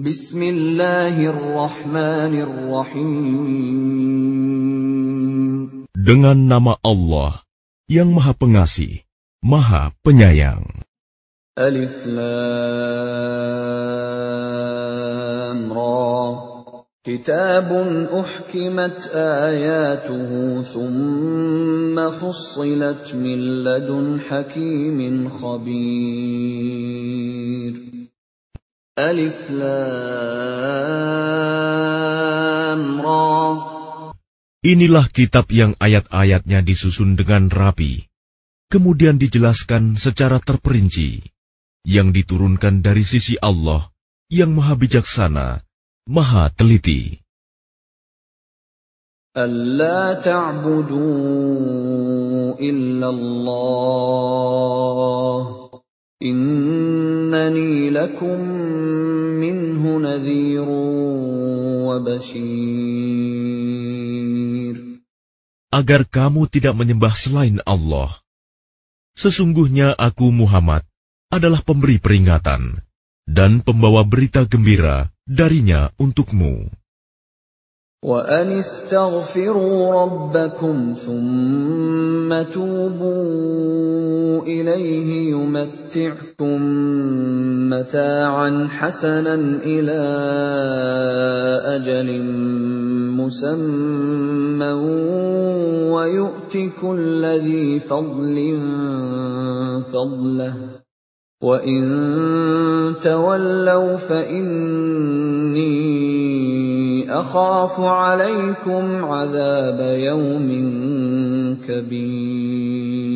Bismillahirrahmanirrahim. Dengan nama Allah yang Maha Pengasih, Maha Penyayang. Alif Lam Ra. كتاب أحكمت آياته ثم فصلت من لدن حكيم خبير Alif Lam Ra Inilah kitab yang ayat-ayatnya disusun dengan rapi, kemudian dijelaskan secara terperinci, yang diturunkan dari sisi Allah yang maha bijaksana, maha teliti. Allah ta'budu illallah Innani lakum minhu wa. Agar kamu tidak menyembah selain Allah. Sesungguhnya aku Muhammad adalah pemberi peringatan dan pembawa berita gembira darinya untukmu. وأن استغفروا ربكم ثم توبوا إليه يمتعكم متاعا حسنا إلى أجل مسمى ويؤت كل ذي فضل فضله وإن تولوا فإني أخاف عليكم عذاب يوم كبير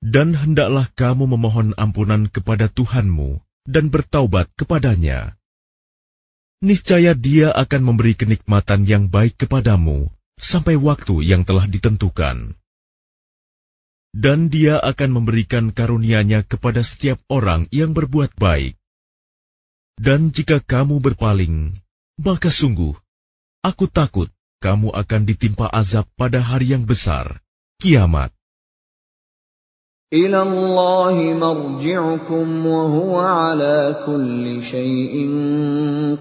Dan hendaklah kamu memohon ampunan kepada Tuhanmu dan bertaubat kepadanya. Niscaya dia akan memberi kenikmatan yang baik kepadamu sampai waktu yang telah ditentukan. Dan dia akan memberikan karunia-Nya kepada setiap orang yang berbuat baik. Dan jika kamu berpaling, maka sungguh, aku takut kamu akan ditimpa azab pada hari yang besar, kiamat. Ilallahi marji'ukum wa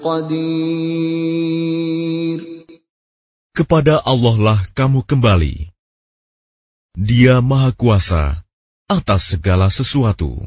qadir. Kepada Allah lah kamu kembali. Dia Maha Kuasa atas segala sesuatu.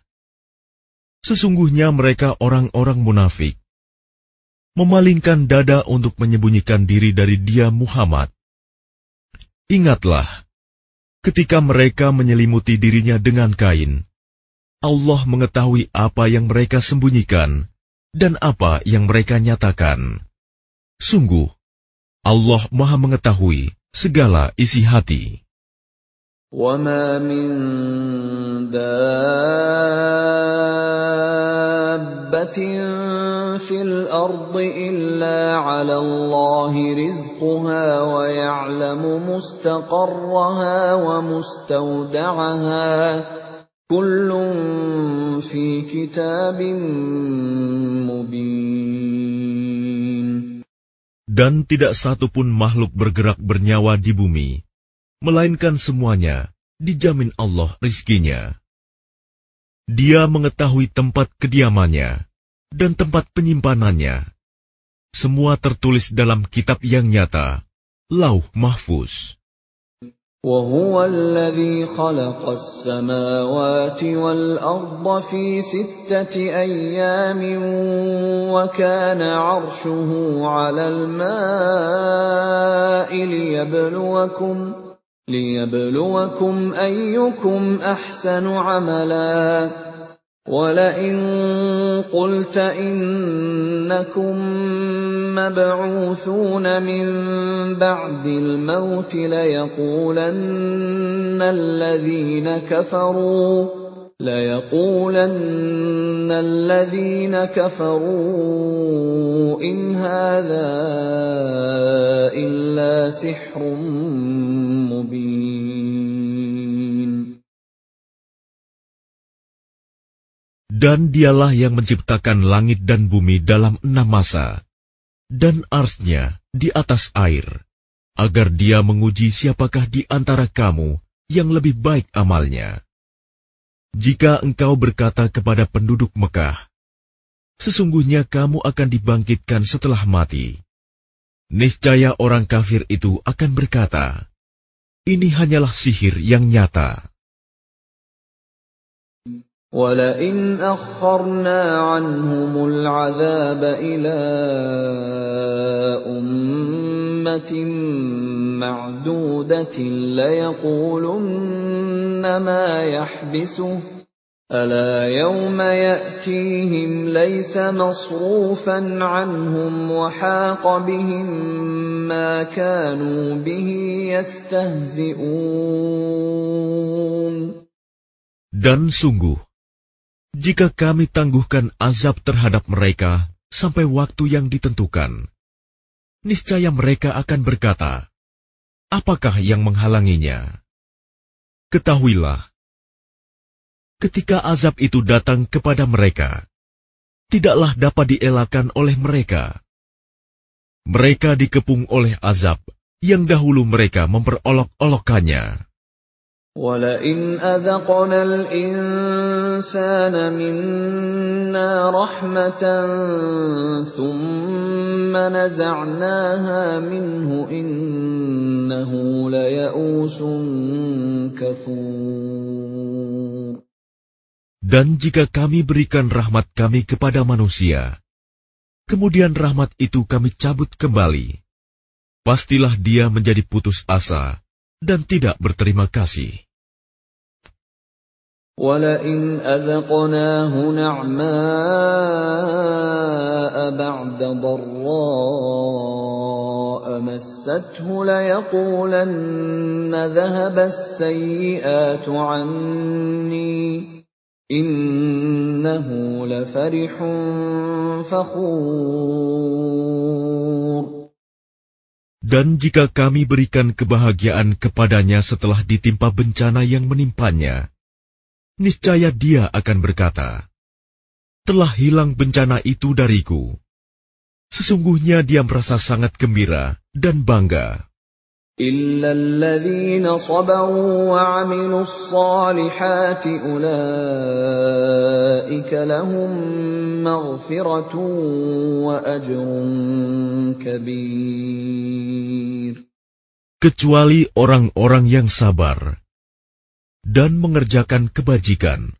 sesungguhnya mereka orang-orang munafik, memalingkan dada untuk menyembunyikan diri dari dia Muhammad. Ingatlah, ketika mereka menyelimuti dirinya dengan kain, Allah mengetahui apa yang mereka sembunyikan dan apa yang mereka nyatakan. Sungguh, Allah Maha Mengetahui segala isi hati. وما من دابة في الأرض إلا على الله رزقها ويعلم مستقرها ومستودعها كل في كتاب مبين Dan tidak satu pun makhluk bergerak bernyawa di bumi, melainkan semuanya dijamin Allah rizkinya. Dia mengetahui tempat kediamannya dan tempat penyimpanannya. Semua tertulis dalam kitab yang nyata, Lauh Mahfuz. وهو الذي خلق السماوات والأرض في ستة أيام وكان عرشه على الماء ليبلوكم ليبلوكم أيكم أحسن عملا ولئن قلت إنكم مبعوثون من بعد الموت ليقولن الذين كفروا إن هذا إلا سحر Dan dialah yang menciptakan langit dan bumi dalam enam masa, dan arsnya di atas air, agar dia menguji siapakah di antara kamu yang lebih baik amalnya. Jika engkau berkata kepada penduduk Mekah, sesungguhnya kamu akan dibangkitkan setelah mati. Niscaya orang kafir itu akan berkata, ini hanyalah sihir yang nyata. وَلَئِنْ أَخَّرْنَا عَنْهُمُ الْعَذَابَ إِلَىٰ أُمَّةٍ مَّعْدُودَةٍ لَّيَقُولُنَّ مَا يَحْبِسُهُ ۗ أَلَا يَوْمَ يَأْتِيهِمْ لَيْسَ مَصْرُوفًا عَنْهُمْ وَحَاقَ بِهِم مَّا كَانُوا بِهِ يَسْتَهْزِئُونَ Dan sungguh, jika kami tangguhkan azab terhadap mereka sampai waktu yang ditentukan, niscaya mereka akan berkata, "Apakah yang menghalanginya?" Ketahuilah, ketika azab itu datang kepada mereka, tidaklah dapat dielakkan oleh mereka. Mereka dikepung oleh azab yang dahulu mereka memperolok-olokkannya. وَلَئِنْ أَذَقْنَا الْإِنسَانَ مِنَّا رَحْمَةً ثُمَّ نَزَعْنَاهَا مِنْهُ إِنَّهُ لَيَئُوسٌ كَفُورٌ Dan jika kami berikan rahmat kami kepada manusia, kemudian rahmat itu kami cabut kembali, pastilah dia menjadi putus asa dan tidak berterima kasih. وَلَئِنْ أَذَقْنَاهُ نَعْمَاءَ بَعْدَ ضَرَّاءَ مَسَّتْهُ لَيَقُولَنَّ ذَهَبَ السَّيِّئَاتُ عَنِّي إِنَّهُ لَفَرِحٌ فَخُورٌ Dan jika kami berikan kebahagiaan kepadanya setelah ditimpa bencana yang menimpanya, niscaya dia akan berkata, "Telah hilang bencana itu dariku." Sesungguhnya dia merasa sangat gembira dan bangga. إلا الذين صبروا وعملوا الصالحات أولئك لهم مغفرة وأجر كبير Kecuali orang-orang yang sabar dan mengerjakan kebajikan,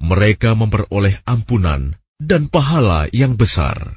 mereka memperoleh ampunan dan pahala yang besar.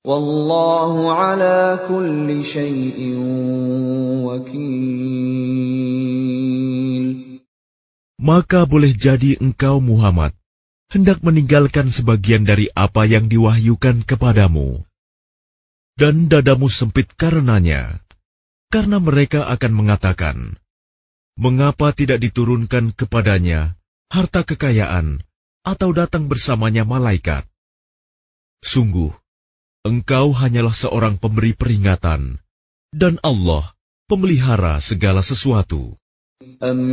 wallahu ala kulli wakil maka boleh jadi engkau Muhammad hendak meninggalkan sebagian dari apa yang diwahyukan kepadamu. Dan dadamu sempit karenanya karena mereka akan mengatakan mengapa tidak diturunkan kepadanya harta kekayaan atau datang bersamanya malaikat? Sungguh, engkau hanyalah seorang pemberi peringatan, dan Allah pemelihara segala sesuatu. Am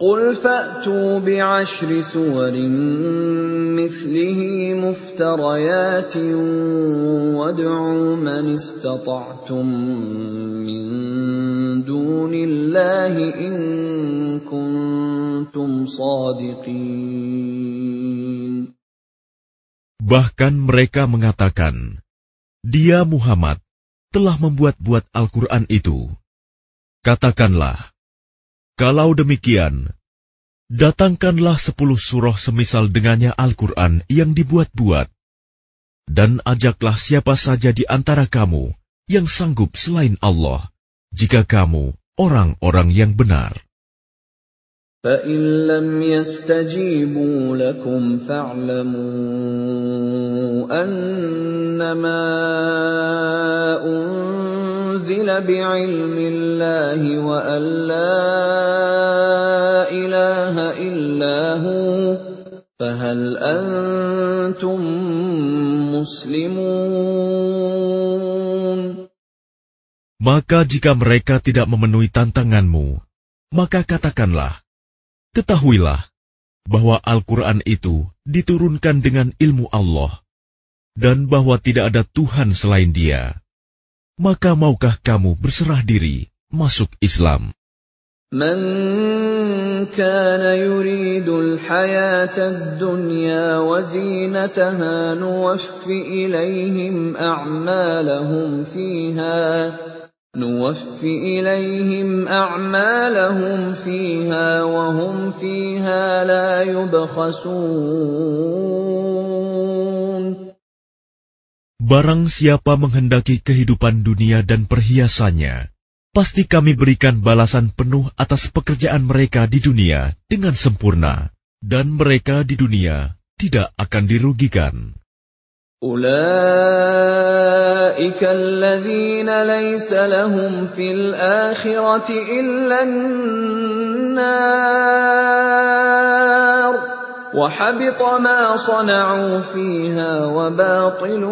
قل فأتوا بعشر سور مثله مفتريات وادعوا من استطعتم من دون الله إن كنتم صادقين Bahkan mereka mengatakan, Dia Muhammad telah membuat-buat Al-Quran itu. Katakanlah, kalau demikian, datangkanlah sepuluh surah semisal dengannya Al-Quran yang dibuat-buat, dan ajaklah siapa saja di antara kamu yang sanggup selain Allah, jika kamu orang-orang yang benar. فَإِن لَّمْ يَسْتَجِيبُوا لَكُمْ فَاعْلَمُوا أَنَّمَا أُنزِلَ بِعِلْمِ اللَّهِ وَأَن لَّا إِلَٰهَ إِلَّا هُوَ فَهَلْ أَنتُم مُّسْلِمُونَ Maka jika mereka tidak memenuhi tantanganmu, maka katakanlah, Ketahuilah bahwa Al-Quran itu diturunkan dengan ilmu Allah dan bahwa tidak ada Tuhan selain Dia. Maka maukah kamu berserah diri masuk Islam? من كان يريد الحياة الدنيا وزينتها نوف إليهم أعمالهم فيها نوف إليهم أعمالهم فيها وهم فيها لا يبخسون Barang siapa menghendaki kehidupan dunia dan perhiasannya, pasti kami berikan balasan penuh atas pekerjaan mereka di dunia dengan sempurna, dan mereka di dunia tidak akan dirugikan. أولئك الذين ليس لهم في الآخرة إلا النار وحبط ما صنعوا فيها وباطل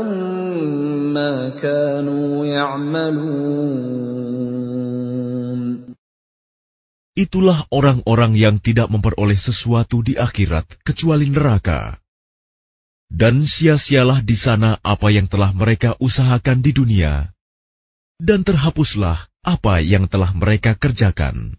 ما كانوا يعملون Itulah orang-orang yang tidak memperoleh sesuatu di akhirat kecuali neraka. Dan sia-sialah di sana apa yang telah mereka usahakan di dunia, dan terhapuslah apa yang telah mereka kerjakan.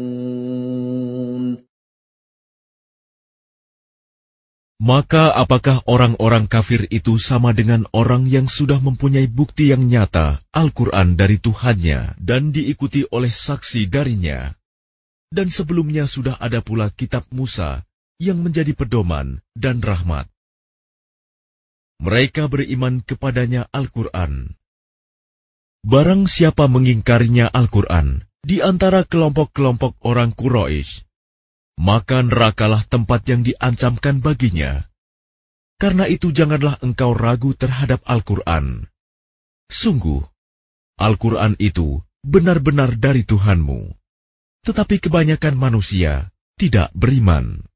Maka apakah orang-orang kafir itu sama dengan orang yang sudah mempunyai bukti yang nyata Al-Quran dari Tuhannya dan diikuti oleh saksi darinya? Dan sebelumnya sudah ada pula kitab Musa yang menjadi pedoman dan rahmat. Mereka beriman kepadanya Al-Quran. Barang siapa mengingkarinya Al-Quran di antara kelompok-kelompok orang Quraisy, maka nerakalah tempat yang diancamkan baginya. Karena itu janganlah engkau ragu terhadap Al-Quran. Sungguh, Al-Quran itu benar-benar dari Tuhanmu. Tetapi kebanyakan manusia tidak beriman.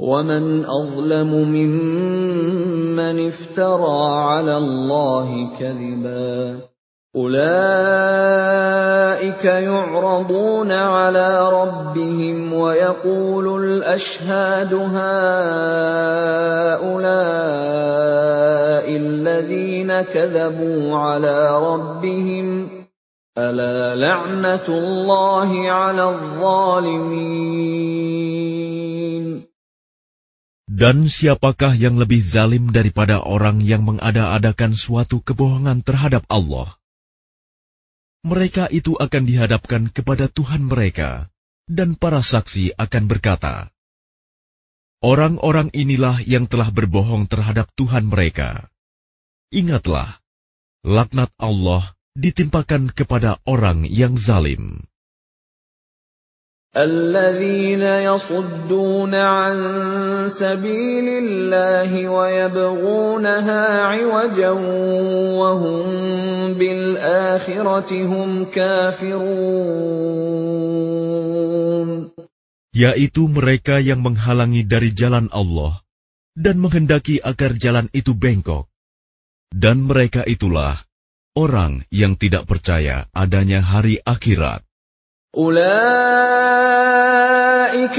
ومن أظلم ممن افترى على الله كذبا أولئك يعرضون على ربهم ويقول الأشهاد هؤلاء الذين كذبوا على ربهم ألا لعنة الله على الظالمين Dan siapakah yang lebih zalim daripada orang yang mengada-adakan suatu kebohongan terhadap Allah? Mereka itu akan dihadapkan kepada Tuhan mereka, dan para saksi akan berkata, Orang-orang inilah yang telah berbohong terhadap Tuhan mereka. Ingatlah, laknat Allah ditimpakan kepada orang yang zalim. الذين يصدون عن سبيل الله ويبغونها عوجا وهم بالآخرة هم كافرون Yaitu mereka yang menghalangi dari jalan Allah dan menghendaki agar jalan itu bengkok. Dan mereka itulah orang yang tidak percaya adanya hari akhirat. أولئك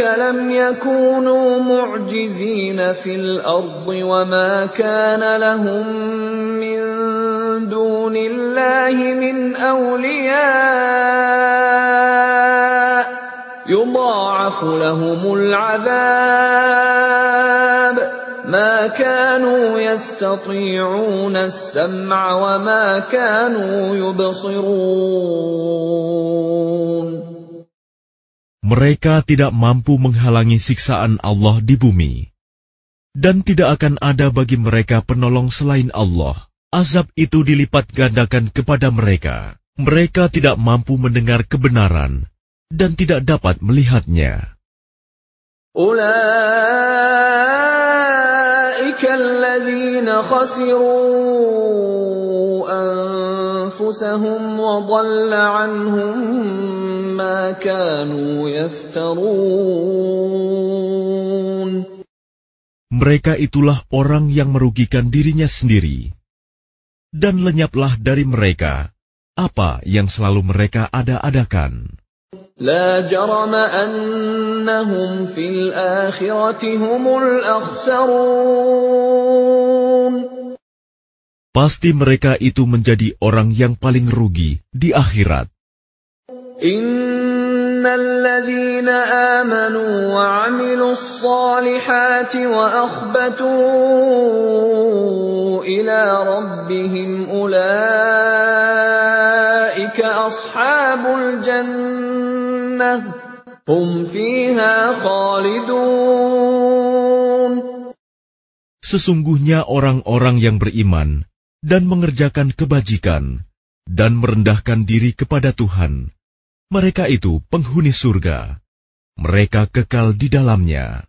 لم يكونوا معجزين في الأرض وما كان لهم من دون الله من أولياء. يضاعف لهم العذاب. ما كانوا يستطيعون السمع وما كانوا يبصرون Mereka tidak mampu menghalangi siksaan Allah di bumi. Dan tidak akan ada bagi mereka penolong selain Allah. Azab itu dilipat gandakan kepada mereka. Mereka tidak mampu mendengar kebenaran dan tidak dapat melihatnya. أولئك الذين خسروا أنفسهم وضل عنهم ما كانوا يفترون Mereka itulah orang yang merugikan dirinya sendiri. Dan lenyaplah dari mereka apa yang selalu mereka ada-adakan. لا جرم أنهم في الآخرة هم الأخسرون Pasti mereka itu menjadi orang yang paling rugi di akhirat. إن الذين آمنوا وعملوا الصالحات وأخبتوا إلى ربهم أولئك أصحاب الجنة هم فيها خالدون Sesungguhnya orang-orang yang beriman dan mengerjakan kebajikan dan merendahkan diri kepada Tuhan, mereka itu penghuni surga. Mereka kekal di dalamnya.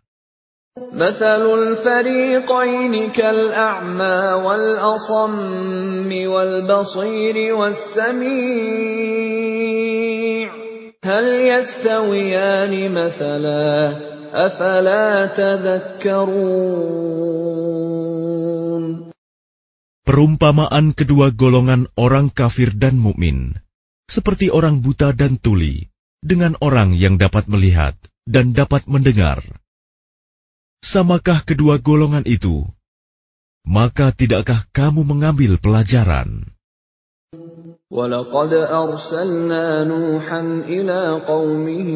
مثل الفريقين كالأعمى والأصم والبصير والسميع هل يستويان مثلا أفلا تذكرون Perumpamaan kedua golongan orang kafir dan mukmin, seperti orang buta dan tuli, dengan orang yang dapat melihat dan dapat mendengar. Samakah kedua golongan itu? Maka tidakkah kamu mengambil pelajaran? ولقد أرسلنا نوحا إلى قومه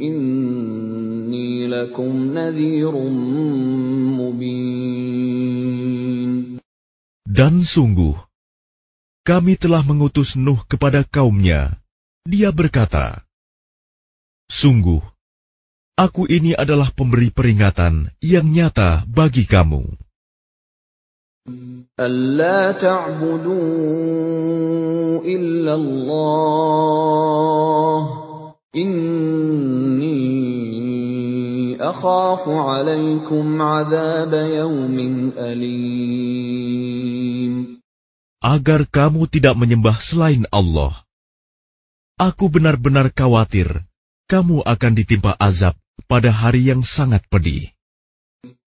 إني لكم نذير مبين Dan sungguh, kami telah mengutus Nuh kepada kaumnya. Dia berkata, Sungguh, aku ini adalah pemberi peringatan yang nyata bagi kamu. ألا تعبدوا إلا الله إني أخاف عليكم عذاب يوم أليم Agar kamu tidak menyembah selain Allah. Aku benar-benar khawatir kamu akan ditimpa azab pada hari yang sangat pedih.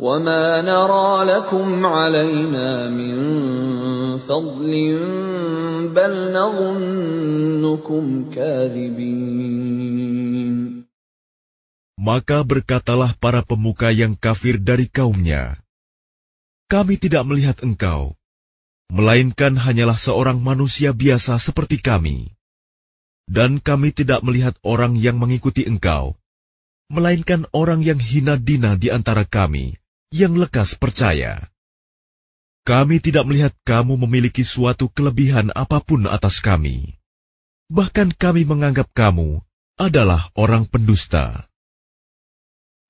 وما نرى لكم علينا من فضل بل نظنكم كاذبين Maka berkatalah para pemuka yang kafir dari kaumnya, Kami tidak melihat engkau, melainkan hanyalah seorang manusia biasa seperti kami. Dan kami tidak melihat orang yang mengikuti engkau, melainkan orang yang hina dina di antara kami, yang lekas percaya. Kami tidak melihat kamu memiliki suatu kelebihan apa pun atas kami. Bahkan kami menganggap kamu adalah orang pendusta.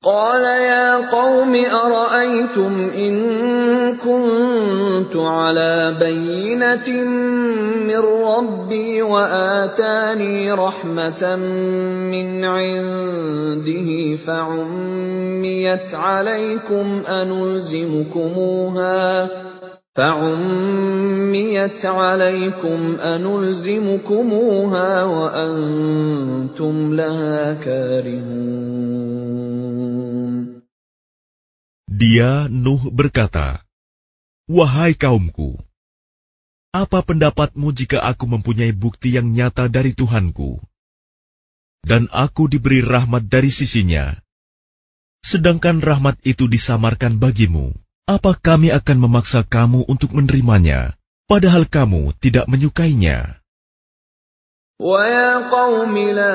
قال يا قوم أرأيتم إن كنت على بينة من ربي وآتاني رحمة من عنده فعميت عليكم أنلزمكموها فعميت عليكم أنلزمكموها وأنتم لها كارهون Dia Nuh berkata, Wahai kaumku, apa pendapatmu jika aku mempunyai bukti yang nyata dari Tuhanku, dan aku diberi rahmat dari sisinya, sedangkan rahmat itu disamarkan bagimu? Apa kami akan memaksa kamu untuk menerimanya, padahal kamu tidak menyukainya? وَيَا قَوْمِ لَا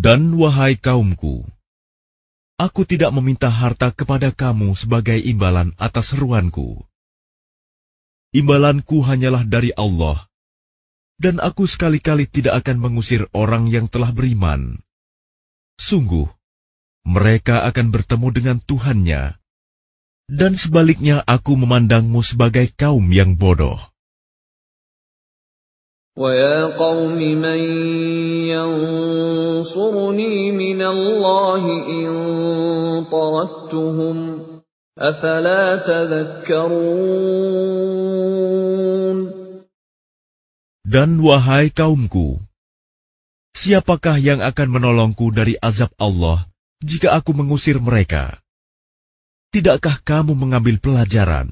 Dan wahai kaumku, aku tidak meminta harta kepada kamu sebagai imbalan atas seruanku. Imbalanku hanyalah dari Allah, dan aku sekali-kali tidak akan mengusir orang yang telah beriman. Sungguh, mereka akan bertemu dengan Tuhannya, dan sebaliknya aku memandangmu sebagai kaum yang bodoh. وَيَا قَوْمِ مَنْ يَنْصُرُنِي مِنَ اللَّهِ إِنْ طَرَدتُّهُمْ أَفَلَا تَذَكَّرُونَ Dan wahai kaumku, siapakah yang akan menolongku dari azab Allah jika aku mengusir mereka? Tidakkah kamu mengambil pelajaran?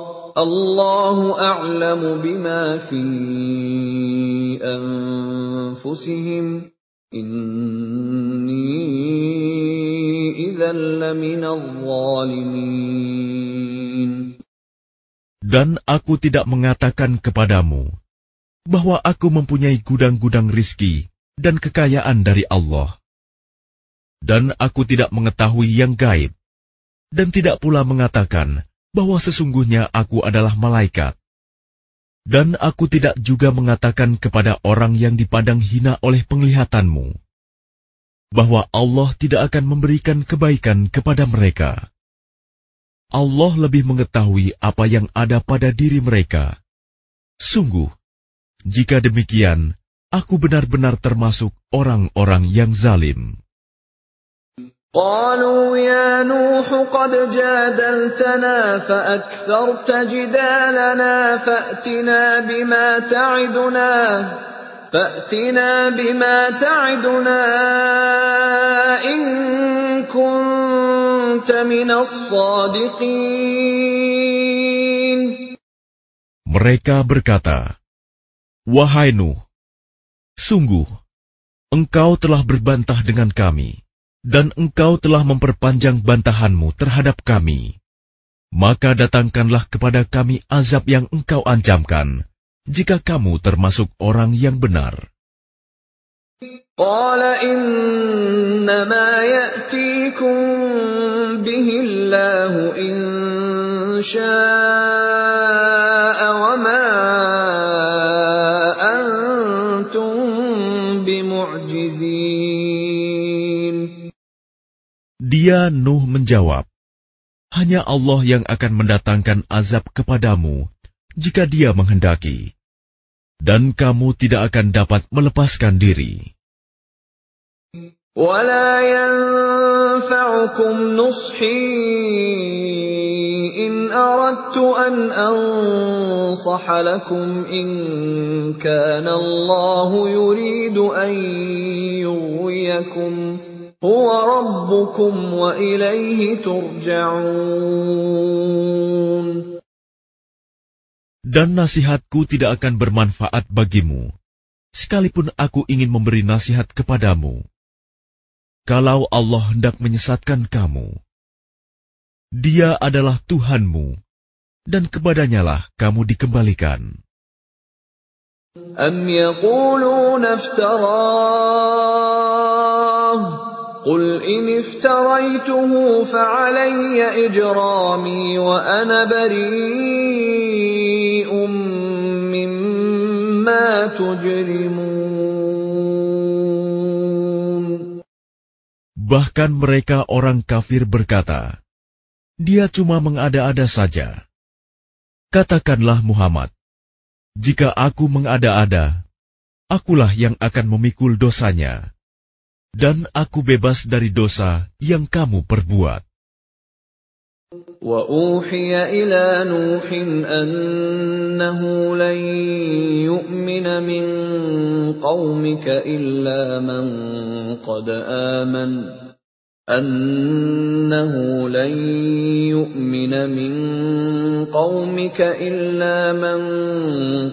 Allahu a'lamu bima fi anfusihim. Inni. Dan aku tidak mengatakan kepadamu bahwa aku mempunyai gudang-gudang rizki dan kekayaan dari Allah. Dan aku tidak mengetahui yang gaib, dan tidak pula mengatakan bahwa sesungguhnya aku adalah malaikat. Dan aku tidak juga mengatakan kepada orang yang dipandang hina oleh penglihatanmu, bahwa Allah tidak akan memberikan kebaikan kepada mereka. Allah lebih mengetahui apa yang ada pada diri mereka. Sungguh, jika demikian, aku benar-benar termasuk orang-orang yang zalim. قالوا يا نوح قد جادلتنا فأكثرت جدالنا فأتنا بما تعدنا فأتنا بما تعدنا إن كنت من الصادقين Mereka berkata, Wahai Nuh, sungguh, engkau telah berbantah dengan kami, dan engkau telah memperpanjang bantahanmu terhadap kami. Maka datangkanlah kepada kami azab yang engkau ancamkan, jika kamu termasuk orang yang benar. قال إنما يأتيكم به الله إن شاء Dia Nuh menjawab, Hanya Allah yang akan mendatangkan azab kepadamu jika dia menghendaki. Dan kamu tidak akan dapat melepaskan diri. ولا ينفعكم نصحي إن أردت أن أنصح لكم إن كان الله يريد أن يغويكم Huwa rabbukum wa ilaihi turja'un. Dan nasihatku tidak akan bermanfaat bagimu, sekalipun aku ingin memberi nasihat kepadamu. Kalau Allah hendak menyesatkan kamu, Dia adalah Tuhanmu, dan kepadanyalah kamu dikembalikan. Am قل إن افتريته فعلي إجرامي وأنا بريء مما تجرمون Bahkan mereka orang kafir berkata, Dia cuma mengada-ada saja. Katakanlah Muhammad, jika aku mengada-ada, akulah yang akan memikul dosanya, dan aku bebas dari dosa yang kamu perbuat. وأوحي إلى نوح أنه لن يؤمن من قومك إلا من قد آمن أنه لن يؤمن من قومك إلا من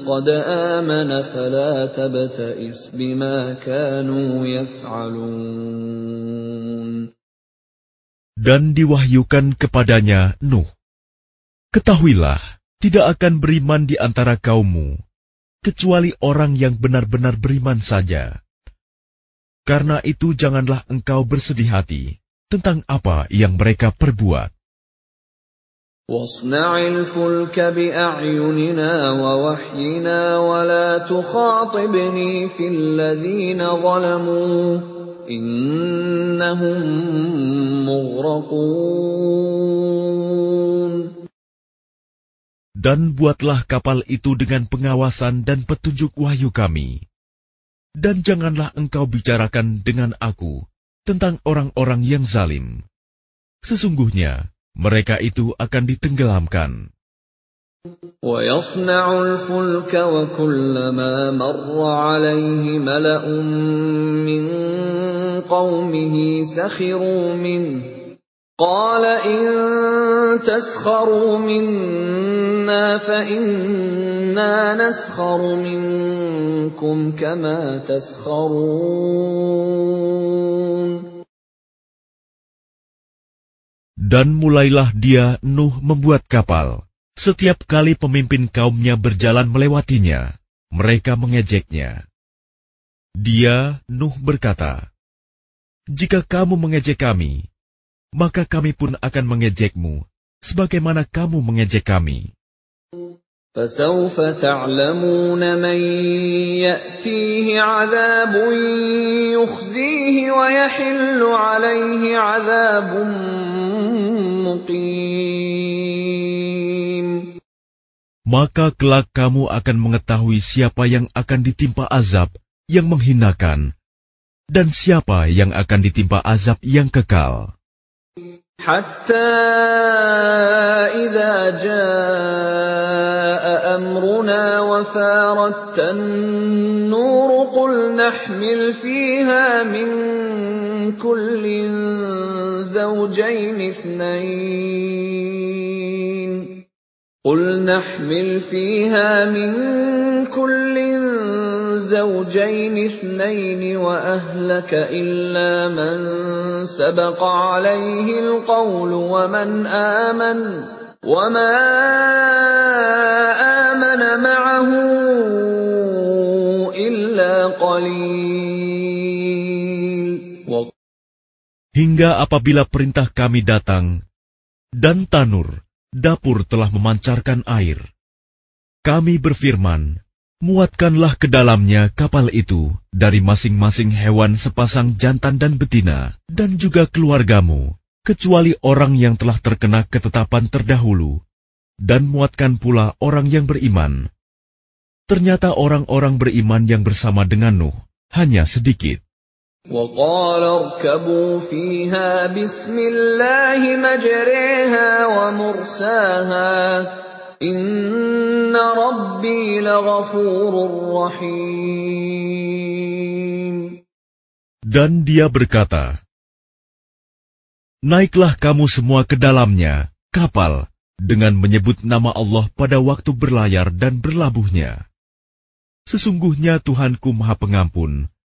قد آمن فلا تبتئس بما كانوا يفعلون Dan diwahyukan kepadanya Nuh, Ketahuilah, tidak akan beriman di antara kaummu, kecuali orang yang benar-benar beriman saja. Karena itu janganlah engkau bersedih hati tentang apa yang mereka perbuat. واصنع الفلك بأعيننا ووحينا ولا تخاطبني في الذين ظلموا إنهم مغرقون Dan buatlah kapal itu dengan pengawasan dan petunjuk wahyu kami. Dan janganlah engkau bicarakan dengan aku tentang orang-orang yang zalim. Sesungguhnya, mereka itu akan ditenggelamkan. ويصنع الفلك وكلما مر عليه ملأ من قومه سخروا منه قال إن تسخروا منا فإنا نسخر منكم كما تسخرون Dan mulailah dia Nuh membuat kapal. Setiap kali pemimpin kaumnya berjalan melewatinya, mereka mengejeknya. Dia, Nuh berkata, Jika kamu mengejek kami, maka kami pun akan mengejekmu, sebagaimana kamu mengejek kami. فسوف تعلمون من يأتيه عذاب يخزيه ويحل عليه عذاب مقيم Maka kelak kamu akan mengetahui siapa yang akan ditimpa azab yang menghinakan, dan siapa yang akan ditimpa azab yang kekal. حتى إذا جاء أمرنا وفارت النور قل نحمل فيها من كل زوجين اثنين. قل نحمل فيها من كل زوجين اثنين وأهلك إلا من سبق عليه القول ومن آمن وما آمن معه إلا قليل hingga apabila perintah kami datang, dan tanur, dapur telah memancarkan air. Kami berfirman, muatkanlah ke dalamnya kapal itu dari masing-masing hewan sepasang jantan dan betina, dan juga keluargamu, kecuali orang yang telah terkena ketetapan terdahulu, dan muatkan pula orang yang beriman. Ternyata orang-orang beriman yang bersama dengan Nuh hanya sedikit. وقال اركبوا فيها بسم الله مجريها ومرساها إن ربي لغفور رحيم Dan dia berkata, Naiklah kamu semua ke dalamnya, kapal, dengan menyebut nama Allah pada waktu berlayar dan berlabuhnya. Sesungguhnya Tuhanku Maha Pengampun,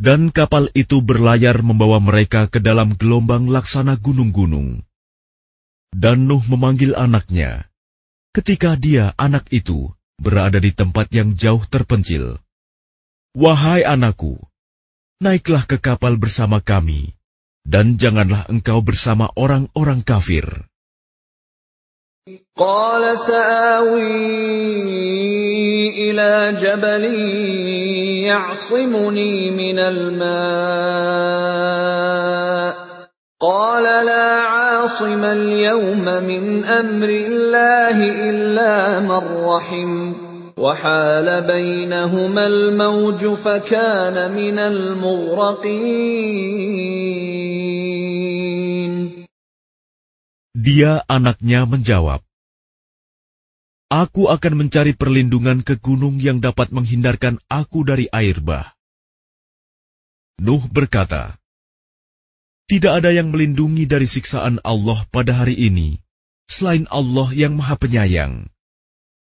Dan kapal itu berlayar membawa mereka ke dalam gelombang laksana gunung-gunung. Dan Nuh memanggil anaknya. Ketika dia, anak itu, berada di tempat yang jauh terpencil. Wahai anakku, naiklah ke kapal bersama kami, dan janganlah engkau bersama orang-orang kafir. Qala sa'awi ila يعصمني من الماء قال لا عاصم اليوم من أمر الله إلا من رحم وحال بينهما الموج فكان من المغرقين Dia anaknya menjawab, Aku akan mencari perlindungan ke gunung yang dapat menghindarkan aku dari air bah. Nuh berkata, Tidak ada yang melindungi dari siksaan Allah pada hari ini, selain Allah yang maha penyayang.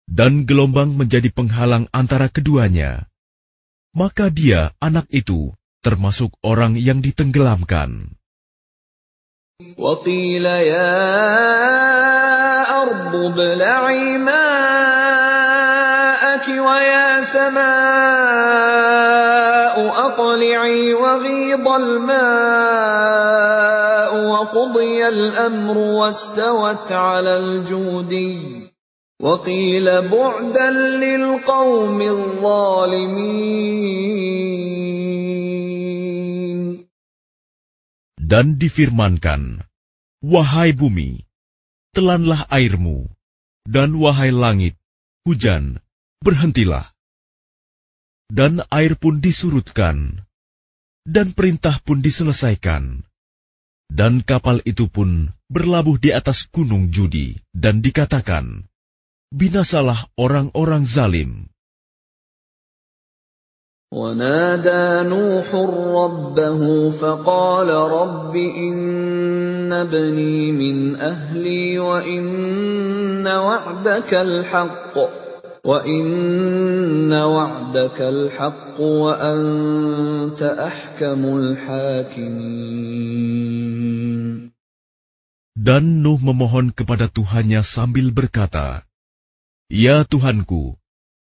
Dan gelombang menjadi penghalang antara keduanya. Maka dia, anak itu, termasuk orang yang ditenggelamkan. وقيل يا أرض ابلعي ماءك ويا سماء أقلعي وغيض الماء وقضي الأمر واستوت على الجودي وقيل بعدا للقوم الظالمين. Dan difirmankan, Wahai bumi, telanlah airmu, dan wahai langit, hujan, berhentilah. Dan air pun disurutkan, dan perintah pun diselesaikan. Dan kapal itu pun berlabuh di atas gunung judi, dan dikatakan, Binasalah orang-orang zalim. ونادى نوح ربه فقال رب إن ابني من أهلي وإن وعدك الحق وإن وعدك الحق وأنت أحكم الحاكمين Dan Nuh memohon kepada Tuhannya sambil berkata, Ya Tuhanku,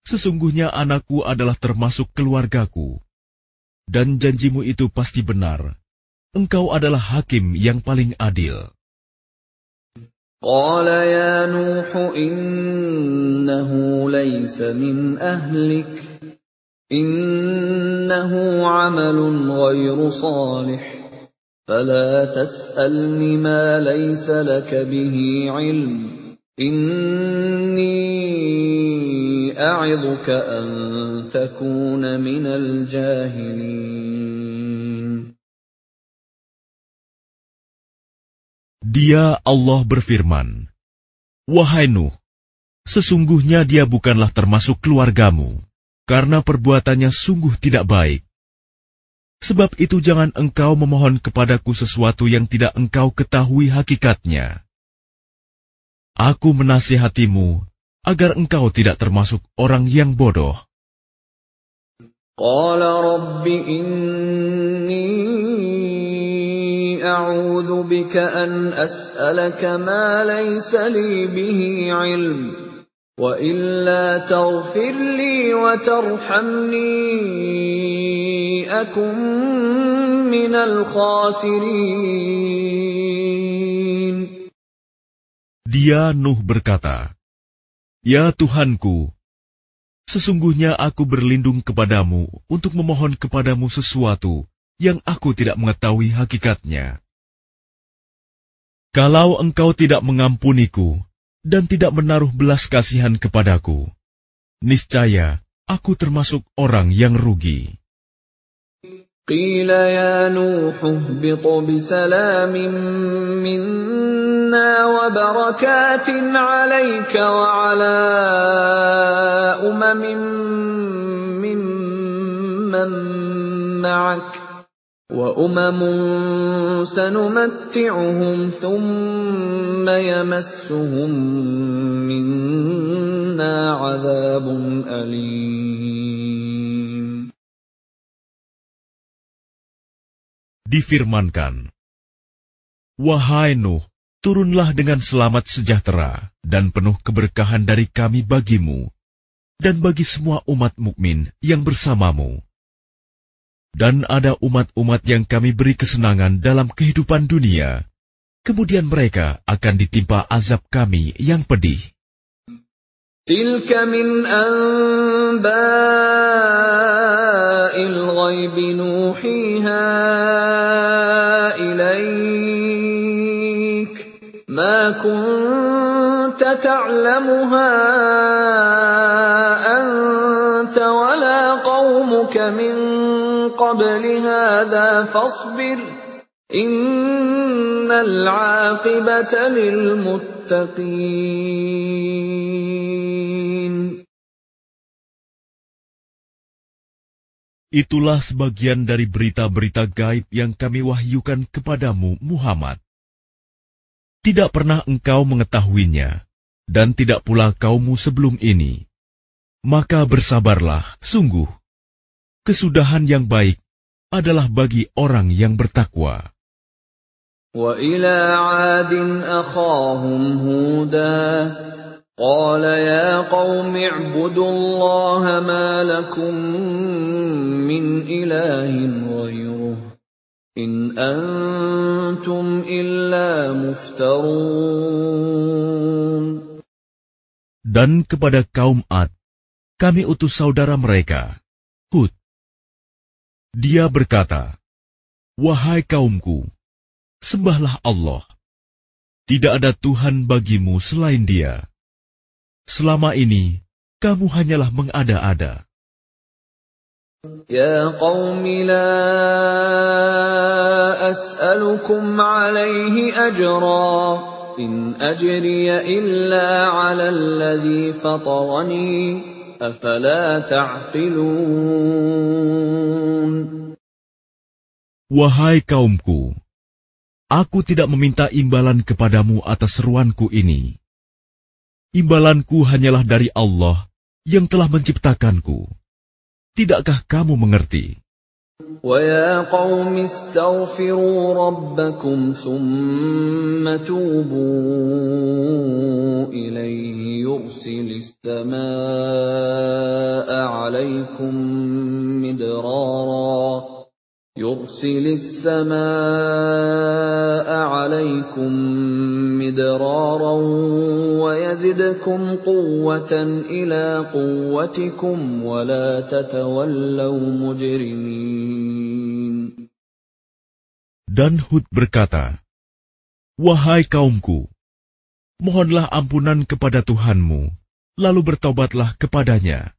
Sesungguhnya anakku adalah termasuk keluargaku, dan janjimu itu pasti benar. Engkau adalah hakim yang paling adil. قال يا نوح إنه ليس من أهلك إنه عمل غير صالح فلا تسألني ما ليس لك به علم إني أعظك أن تكون من الجاهلين Dia Allah berfirman, Wahai Nuh, sesungguhnya dia bukanlah termasuk keluargamu, karena perbuatannya sungguh tidak baik. Sebab itu jangan engkau memohon kepadaku sesuatu yang tidak engkau ketahui hakikatnya. Aku menasihatimu, agar engkau tidak termasuk orang yang bodoh. Qala rabbi inni أعوذ بك أن أسألك ما ليس لي به علم وإلا تغفر لي وترحمني أكن من الخاسرين Dia Nuh berkata, Ya Tuhanku, Sesungguhnya aku berlindung kepadamu untuk memohon kepadamu sesuatu yang aku tidak mengetahui hakikatnya. Kalau engkau tidak mengampuniku dan tidak menaruh belas kasihan kepadaku, niscaya aku termasuk orang yang rugi. قيل يا نوح اهبط بسلام منا وبركات عليك وعلى امم ممن معك وامم سنمتعهم ثم يمسهم منا عذاب اليم difirmankan, Wahai Nuh, turunlah dengan selamat sejahtera dan penuh keberkahan dari kami bagimu dan bagi semua umat mukmin yang bersamamu. Dan ada umat-umat yang kami beri kesenangan dalam kehidupan dunia, kemudian mereka akan ditimpa azab kami yang pedih. تلك من أنباء الغيب نوحيها إليك ما كنت تعلمها أنت ولا قومك من قبل هذا فاصبر إن العاقبة للمتقين Itulah sebagian dari berita-berita gaib yang kami wahyukan kepadamu, Muhammad. Tidak pernah engkau mengetahuinya, dan tidak pula kaummu sebelum ini. Maka bersabarlah, sungguh. Kesudahan yang baik adalah bagi orang yang bertakwa. وإلى عاد أخاهم هودا قال يا قوم اعبدوا الله ما لكم من إله غيره إن أنتم إلا مفترون Dan kepada kaum Ad, kami utus saudara mereka, Hud. Dia berkata, Wahai kaumku, sembahlah Allah. Tidak ada Tuhan bagimu selain dia. Selama ini, kamu hanyalah mengada-ada. يا قوم لا أسألكم عليه أجرا إن أجري إلا على الذي فطرني أفلا تعقلون Wahai kaumku, aku tidak meminta imbalan kepadamu atas seruanku ini. Imbalanku hanyalah dari Allah yang telah menciptakanku. Tidakkah kamu mengerti? ويا قوم استغفروا ربكم ثم توبوا إليه يرسل السماء عليكم مدرارا يرسل السماء عليكم مدرارا ويزدكم قوة إلى قوتكم ولا تتولوا مجرمين Dan Hud berkata, Wahai kaumku, mohonlah ampunan kepada Tuhanmu, lalu bertobatlah kepadanya.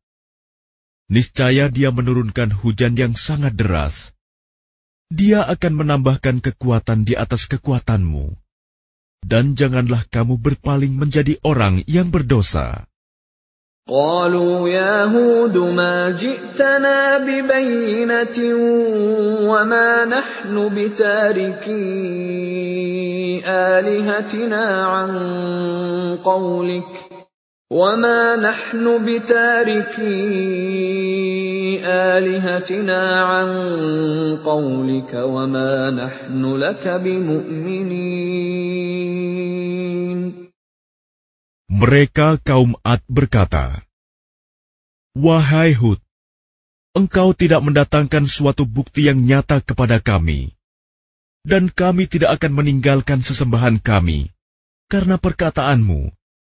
Niscaya dia menurunkan hujan yang sangat deras. Dia akan menambahkan kekuatan di atas kekuatanmu. Dan janganlah kamu berpaling menjadi orang yang berdosa. قالوا يا هود ما جئتنا ببينة وما نحن بتاركي آلهتنا عن قولك وما نحن بتاركي آلهتنا عن قولك وما نحن لك بمؤمنين Mereka kaum Ad berkata, Wahai Hud, engkau tidak mendatangkan suatu bukti yang nyata kepada kami, dan kami tidak akan meninggalkan sesembahan kami karena perkataanmu,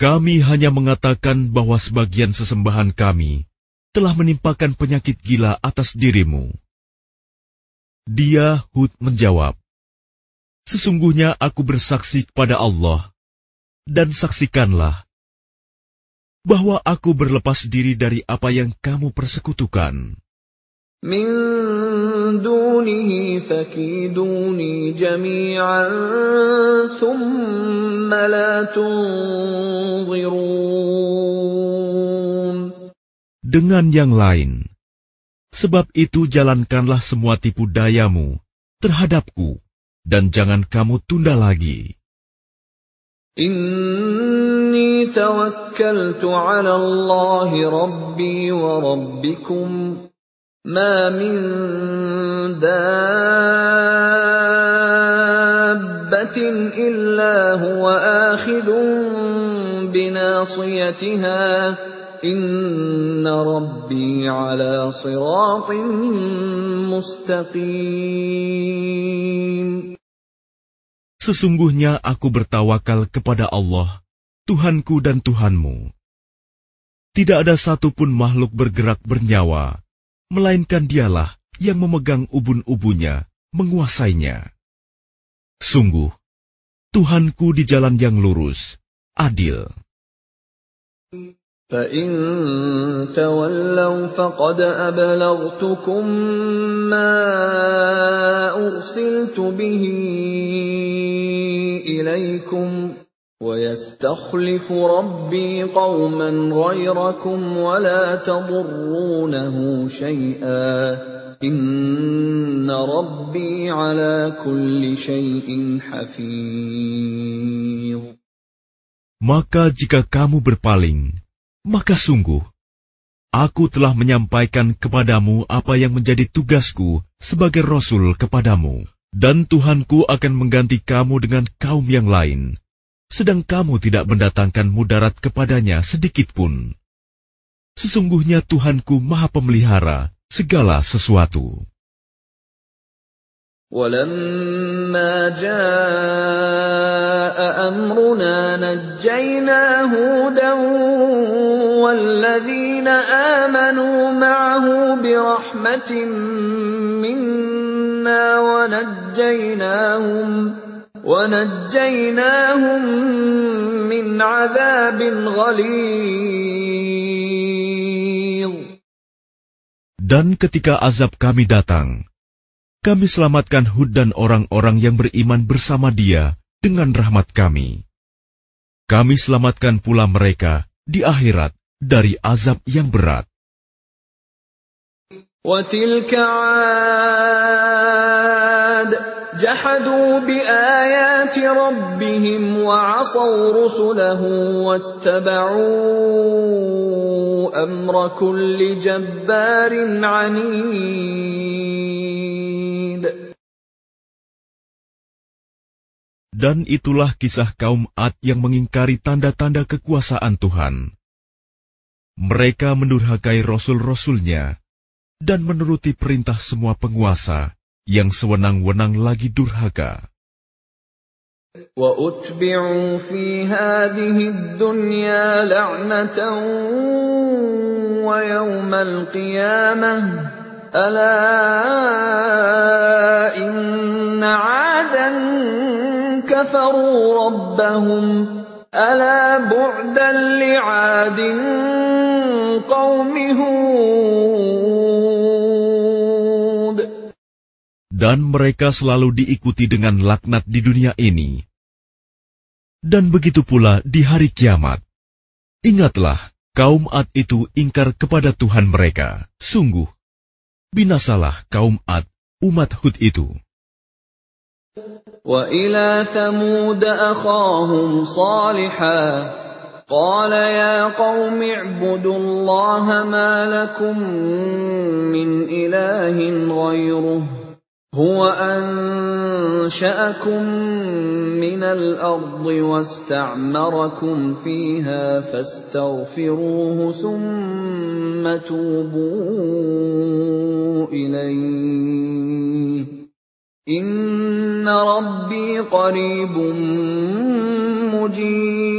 Kami hanya mengatakan bahwa sebagian sesembahan kami telah menimpakan penyakit gila atas dirimu. Dia Hud menjawab, Sesungguhnya aku bersaksi kepada Allah, dan saksikanlah bahwa aku berlepas diri dari apa yang kamu persekutukan. من دونه فكيدوني جميعا ثم لا تنظرون Dengan yang lain, sebab itu jalankanlah semua tipu dayamu terhadapku, dan jangan kamu tunda lagi. إني توكلت على الله ربي وربكم ما من دابة إلا هو آخذ بناصيتها إن ربي على صراط مستقيم Sesungguhnya aku bertawakal kepada Allah, Tuhanku dan Tuhanmu. Tidak ada satupun makhluk bergerak bernyawa, melainkan dialah yang memegang ubun-ubunnya, menguasainya. Sungguh, Tuhanku di jalan yang lurus, adil. فإن تولوا فقد أبلغتكم ما أرسلت به إليكم ويستخلف ربي قوما غيركم ولا تضرونه شيئا إن ربي على كل شيء حفيظ Maka jika kamu berpaling, maka sungguh, aku telah menyampaikan kepadamu apa yang menjadi tugasku sebagai Rasul kepadamu, dan Tuhanku akan mengganti kamu dengan kaum yang lain, sedang kamu tidak mendatangkan mudarat kepadanya sedikit pun. Sesungguhnya Tuhanku Maha Pemelihara segala sesuatu. ولما جاء أمرنا نجينا هودا والذين آمنوا معه برحمة منا ونجيناهم ونجيناهم من عذاب غليظ Dan ketika azab kami datang, kami selamatkan Hud dan orang-orang yang beriman bersama dia dengan rahmat kami. Kami selamatkan pula mereka di akhirat dari azab yang berat. وتلك عاد جحدوا بآيات rabbihim وعصوا رسله واتبعوا أمر كل جبار عنيد. Dan itulah kisah kaum Ad yang mengingkari tanda-tanda kekuasaan Tuhan. Mereka mendurhakai rasul-rasulnya dan menuruti perintah semua penguasa yang sewenang-wenang lagi durhaka. واتبعوا في هذه الدنيا لعنه ويوم القيامه الا ان عادا كفروا ربهم الا بعدا لعاد قوم هود Dan mereka selalu diikuti dengan laknat di dunia ini. Dan begitu pula di hari kiamat. Ingatlah, kaum Ad itu ingkar kepada Tuhan mereka. Sungguh, binasalah kaum Ad, umat Hud itu. وإلى ثمود أخاهم صالحا قال يا قوم اعبدوا الله ما لكم من إله غيره هو أنشأكم من الأرض واستعمركم فيها فاستغفروه ثم توبوا إليه إن ربي قريب مجيب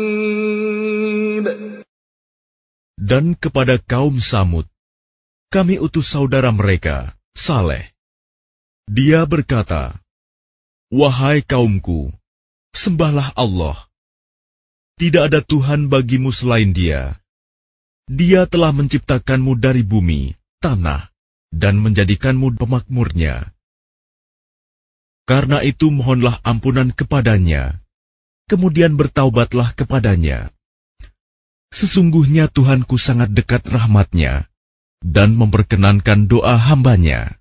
Dan kepada kaum Samud, kami utus saudara mereka, Saleh. dia berkata, Wahai kaumku, sembahlah Allah. Tidak ada Tuhan bagimu selain dia. Dia telah menciptakanmu dari bumi, tanah, dan menjadikanmu pemakmurnya. Karena itu mohonlah ampunan kepadanya, kemudian bertaubatlah kepadanya. Sesungguhnya Tuhanku sangat dekat rahmatnya, dan memperkenankan doa hambanya.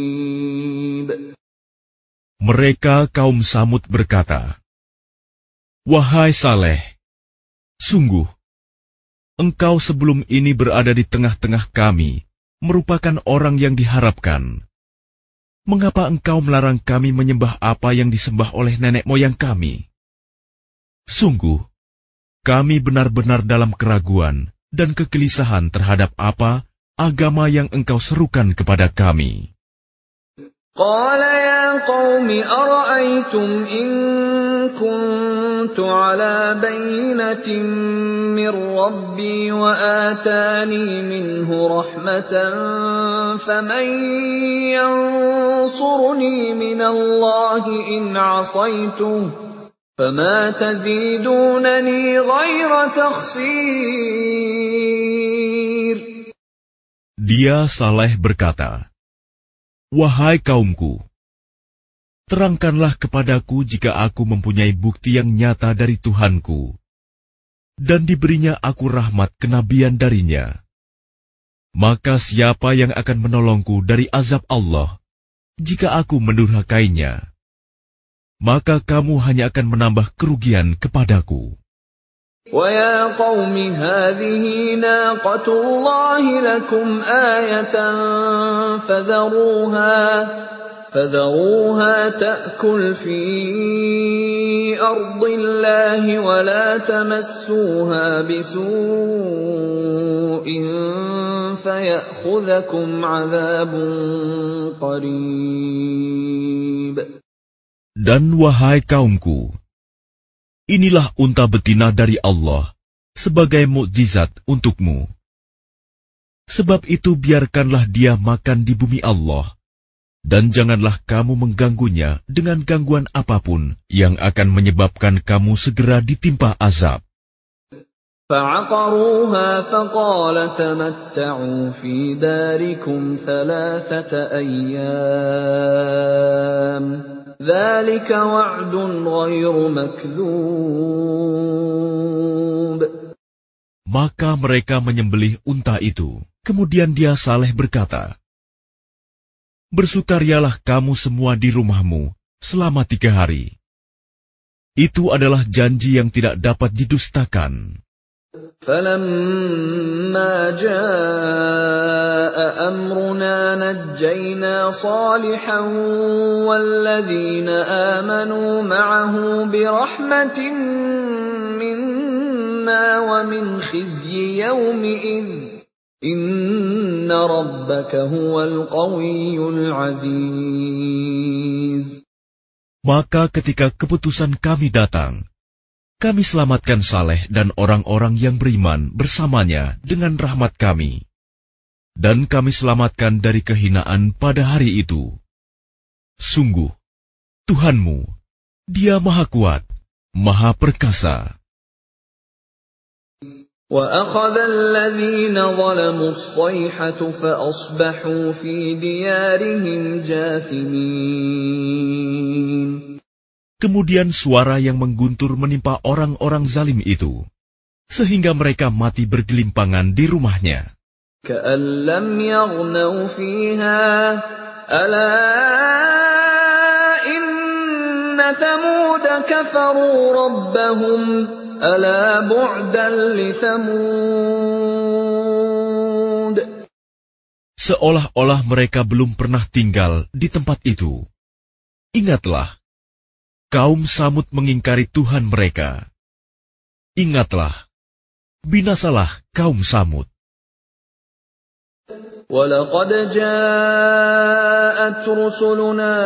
Mereka kaum Samud berkata, Wahai Saleh, sungguh, engkau sebelum ini berada di tengah-tengah kami, merupakan orang yang diharapkan. Mengapa engkau melarang kami menyembah apa yang disembah oleh nenek moyang kami? Sungguh, kami benar-benar dalam keraguan dan kegelisahan terhadap apa agama yang engkau serukan kepada kami. قال يا قوم أرأيتم إن كنت على بينة من ربي وآتاني منه رحمة فمن ينصرني من الله إن عصيته فما تزيدونني غير تخسير. Dia Saleh berkata, Wahai kaumku, terangkanlah kepadaku jika aku mempunyai bukti yang nyata dari Tuhanku, dan diberinya aku rahmat kenabian darinya. Maka siapa yang akan menolongku dari azab Allah, jika aku mendurhakainya? Maka kamu hanya akan menambah kerugian kepadaku. ويا قوم هذه ناقة الله لكم آية فذروها فذروها تأكل في أرض الله ولا تمسوها بسوء فيأخذكم عذاب قريب. Dan wahai kaumku, inilah unta betina dari Allah sebagai mukjizat untukmu. Sebab itu biarkanlah dia makan di bumi Allah, dan janganlah kamu mengganggunya dengan gangguan apa pun yang akan menyebabkan kamu segera ditimpa azab. فعقروها فقال تمتعوا في داركم ثلاثة أيام ذلك وعد غير مكذوب Maka mereka menyembelih unta itu. Kemudian dia saleh berkata, Bersukarialah kamu semua di rumahmu selama tiga hari. Itu adalah janji yang tidak dapat didustakan. فلما جاء امرنا نجينا صالحا والذين امنوا معه برحمه منا ومن خزي يومئذ ان ربك هو القوي العزيز. Maka ketika keputusan kami datang, kami selamatkan Saleh dan orang-orang yang beriman bersamanya dengan rahmat kami. Dan kami selamatkan dari kehinaan pada hari itu. Sungguh, Tuhanmu, Dia Maha Kuat, Maha Perkasa. وأخذ الذين ظلموا الصيحة فأصبحوا في ديارهم جاثمين Kemudian suara yang mengguntur menimpa orang-orang zalim itu, sehingga mereka mati bergelimpangan di rumahnya. Seolah-olah mereka belum pernah tinggal di tempat itu. Ingatlah, kaum Samud mengingkari Tuhan mereka. Ingatlah, binasalah kaum Samud. ولقد جاءت رسلنا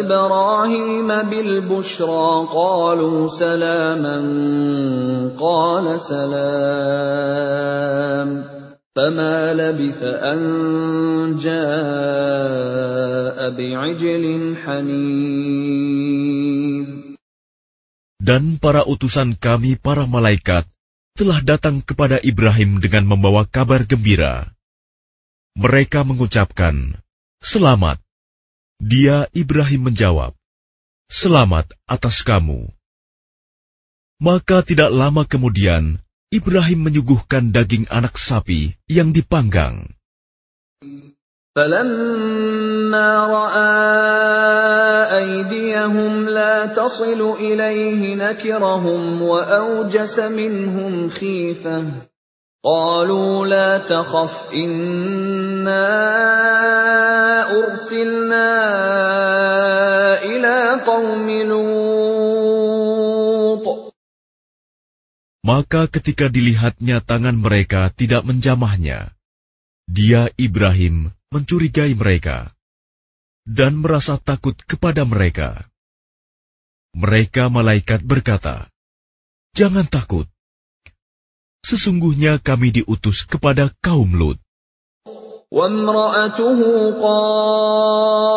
إبراهيم بالبشرى قالوا سلاما قال سلام فما لبث أن جاء بعجل حنيذ dan para utusan kami, para malaikat, telah datang kepada Ibrahim dengan membawa kabar gembira. Mereka mengucapkan, Selamat. Dia Ibrahim menjawab, Selamat atas kamu. Maka tidak lama kemudian, Ibrahim menyuguhkan daging anak sapi yang dipanggang. فلما راى ايديهم لا تصل اليه نكرهم واوجس منهم خيفه قالوا لا تخف انا ارسلنا الى قوم لوط Maka ketika dilihatnya tangan mereka tidak menjamahnya, dia Ibrahim mencurigai mereka dan merasa takut kepada mereka. Mereka malaikat berkata, "Jangan takut. Sesungguhnya kami diutus kepada kaum Lut." وامرأته قائمة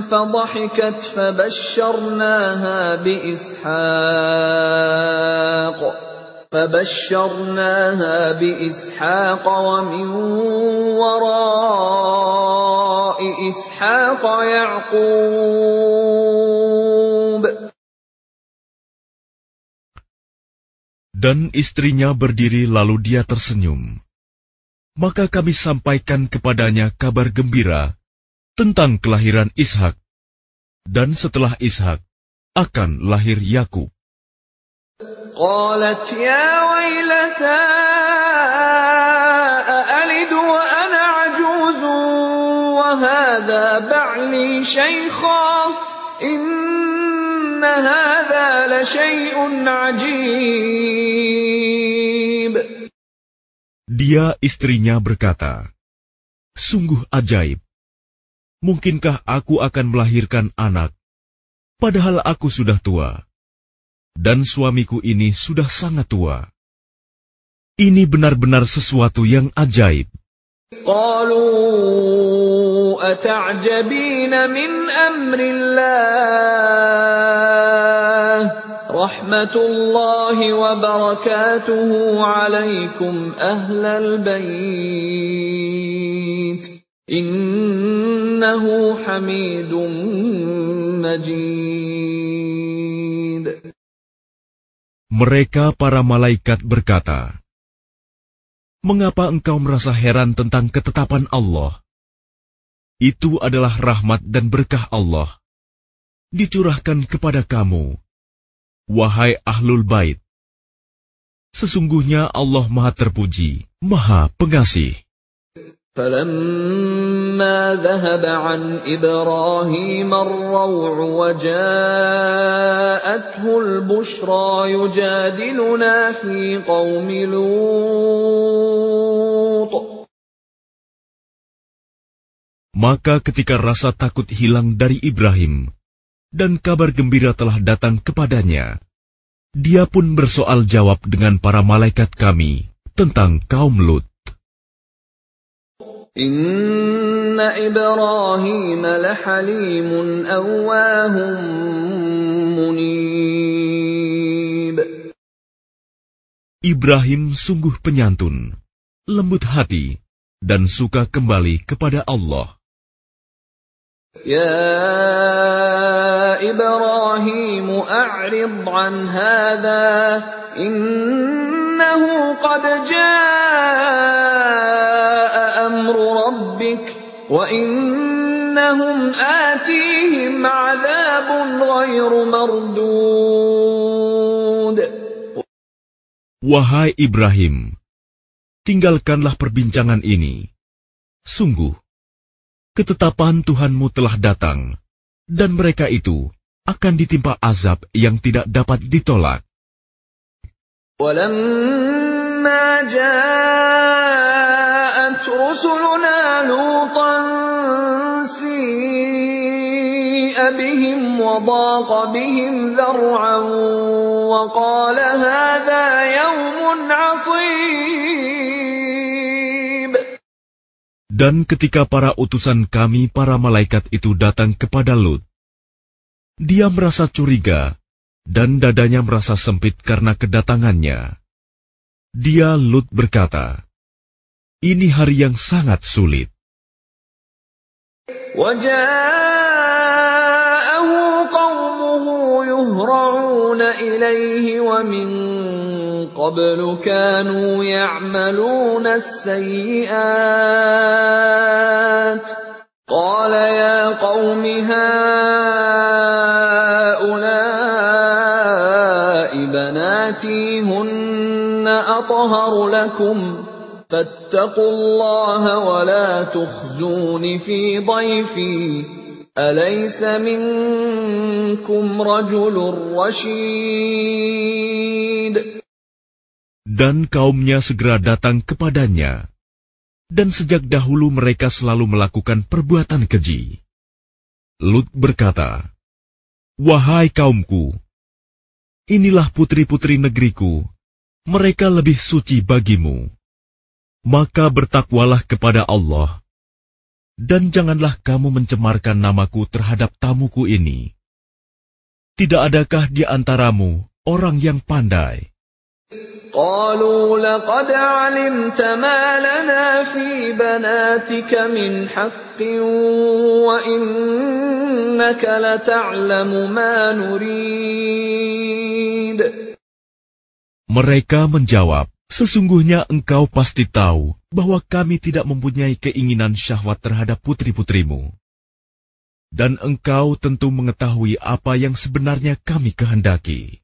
فضحكت فبشرناها بإسحاق فبشرناها بإسحاق ومن وراء إسحاق يعقوب Dan istrinya berdiri lalu dia tersenyum. Maka kami sampaikan kepadanya kabar gembira tentang kelahiran Ishak. Dan setelah Ishak akan lahir Yakub. قالت يا ويلتى أألد وأنا عجوز وهذا بعلي شيخا إن هذا لشيء عجيب Dia istrinya berkata, Sungguh ajaib. Mungkinkah aku akan melahirkan anak, padahal aku sudah tua, dan suamiku ini sudah sangat tua. Ini benar-benar sesuatu yang ajaib. قالوا أتعجبين من أمر الله رحمة الله وبركاته عليكم أهل البيت إنه حميد مجيد Mereka para malaikat berkata, Mengapa engkau merasa heran tentang ketetapan Allah? Itu adalah rahmat dan berkah Allah. dicurahkan kepada kamu, wahai ahlul bait. Sesungguhnya Allah Maha Terpuji, Maha Pengasih. فلما ذهب عن إبراهيم الروع وجاءته البشرى يجادلنا في قوم لوط Maka ketika rasa takut hilang dari Ibrahim, dan kabar gembira telah datang kepadanya, dia pun bersoal jawab dengan para malaikat kami tentang kaum Lut. Inna Ibrahim lahalimun awahum munib. Ibrahim sungguh penyantun, lembut hati, dan suka kembali kepada Allah. Ya Ibrahim a'rid an hadha innahu qad jaa ربك وإنهم آتيهم عذاب غير مردود Wahai Ibrahim, tinggalkanlah perbincangan ini. Sungguh, ketetapan Tuhanmu telah datang, dan mereka itu akan ditimpa azab yang tidak dapat ditolak. ولما رسلنا لوطا سيء بهم وضاق بهم ذرعا وقال هذا يوم عصيب Dan ketika para utusan kami, para malaikat itu datang kepada Lut, dia merasa curiga dan dadanya merasa sempit karena kedatangannya. Dia Lut berkata, ini hari yang sangat sulit. وجاءه قومه يهرعون إليه ومن قبل كانوا يعملون السيئات قال يا قوم هؤلاء بناتي هن أطهر لكم فاتقوا الله ولا تخزون في ضيفي أليس منكم رجل رشيد Dan kaumnya segera datang kepadanya, dan sejak dahulu mereka selalu melakukan perbuatan keji. Lut berkata, Wahai kaumku, inilah putri-putri negeriku, mereka lebih suci bagimu. Maka bertakwalah kepada Allah, dan janganlah kamu mencemarkan namaku terhadap tamuku ini. Tidak adakah di antaramu orang yang pandai? قالوا لقد علمت ما لنا في بناتك من حق وإنك لتعلم ما نريد Mereka menjawab, Sesungguhnya engkau pasti tahu bahwa kami tidak mempunyai keinginan syahwat terhadap putri-putrimu. Dan engkau tentu mengetahui apa yang sebenarnya kami kehendaki.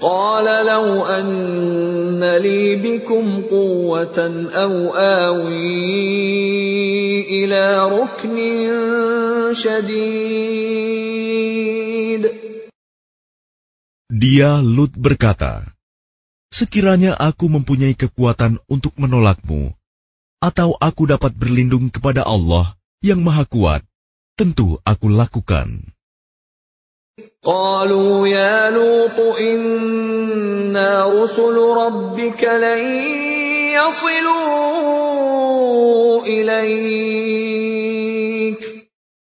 قال لو أن لي بكم قوة أو آوي إلى ركن شديد Dia Lut berkata, Sekiranya aku mempunyai kekuatan untuk menolakmu, atau aku dapat berlindung kepada Allah yang Maha Kuat, tentu aku lakukan. قالوا يا لوط إنا رسل ربك لن يصلوا إليك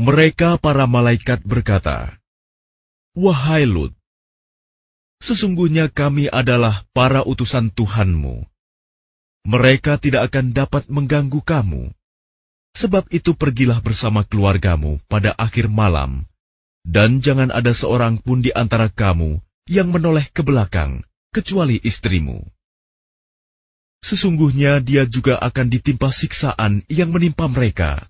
Mereka para malaikat berkata, Wahai Lut, sesungguhnya kami adalah para utusan Tuhanmu. Mereka tidak akan dapat mengganggu kamu. Sebab itu pergilah bersama keluargamu pada akhir malam, dan jangan ada seorang pun di antara kamu yang menoleh ke belakang, kecuali istrimu. Sesungguhnya dia juga akan ditimpa siksaan yang menimpa mereka.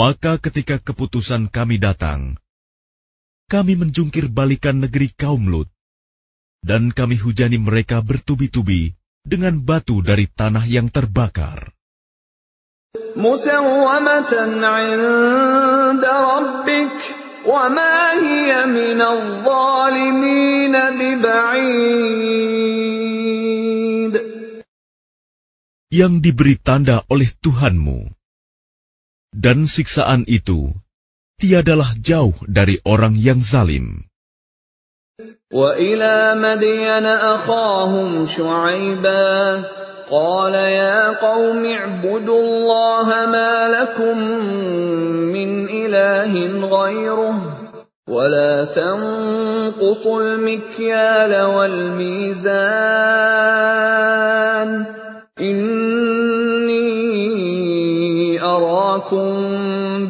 Maka ketika keputusan kami datang, kami menjungkir balikan negeri kaum Lut, dan kami hujani mereka bertubi-tubi dengan batu dari tanah yang terbakar. Yang diberi tanda oleh Tuhanmu. Dan siksaan itu tiadalah jauh dari orang yang zalim. وإلى مدين أخاهم شعيبا قال يا قوم اعبدوا الله ما لكم من إله غيره ولا تنقصوا المكيال والميزان إني أراكم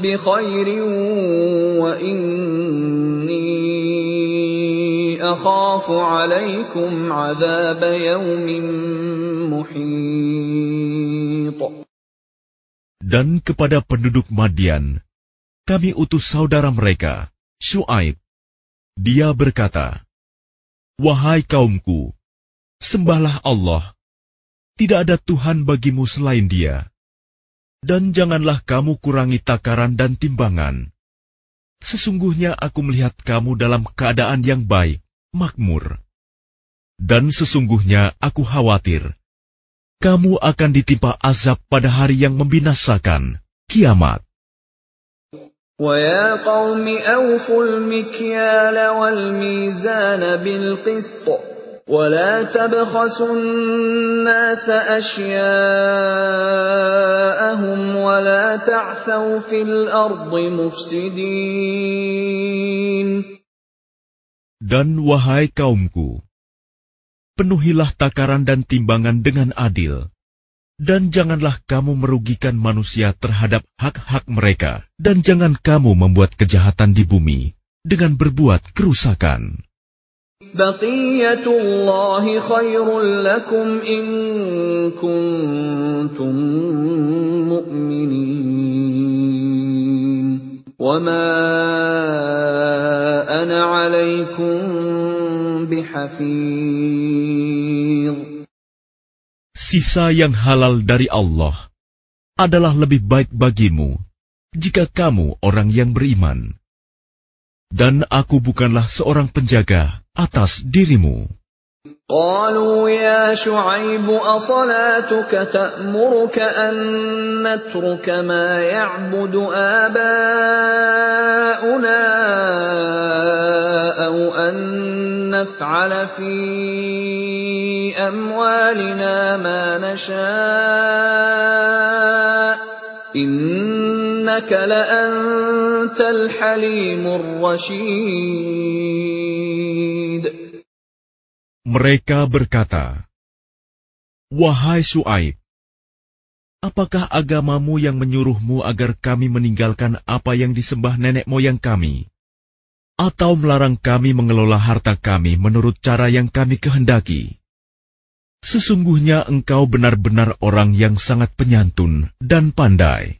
بخير وإني أخاف عليكم عذاب يوم محيط Dan kepada penduduk Madian, kami utus saudara mereka, Shu'aib. Dia berkata, Wahai kaumku, sembahlah Allah. Tidak ada Tuhan bagimu selain dia. Dan janganlah kamu kurangi takaran dan timbangan. Sesungguhnya aku melihat kamu dalam keadaan yang baik, makmur. Dan sesungguhnya aku khawatir, kamu akan ditimpa azab pada hari yang membinasakan, kiamat. ويا قوم أوفوا المكيال والميزان بالقسط ولا تبخسوا الناس أشياءهم ولا تعثوا في الأرض مفسدين Dan wahai kaumku, penuhilah takaran dan timbangan dengan adil, dan janganlah kamu merugikan manusia terhadap hak-hak mereka, dan jangan kamu membuat kejahatan di bumi dengan berbuat kerusakan. بقية الله خير لكم إن كنتم مؤمنين وما أنا عليكم بحفيظ Sisa yang halal dari Allah adalah lebih baik bagimu jika kamu orang yang beriman. Dan aku bukanlah seorang penjaga atas dirimu. قالوا يا شعيب أصلاتك تأمرك أن نترك ما يعبد آباؤنا أو أن نفعل في أموالنا ما نشاء Mereka berkata, Wahai Su'aib, apakah agamamu yang menyuruhmu agar kami meninggalkan apa yang disembah nenek moyang kami? Atau melarang kami mengelola harta kami menurut cara yang kami kehendaki? Sesungguhnya engkau benar-benar orang yang sangat penyantun dan pandai.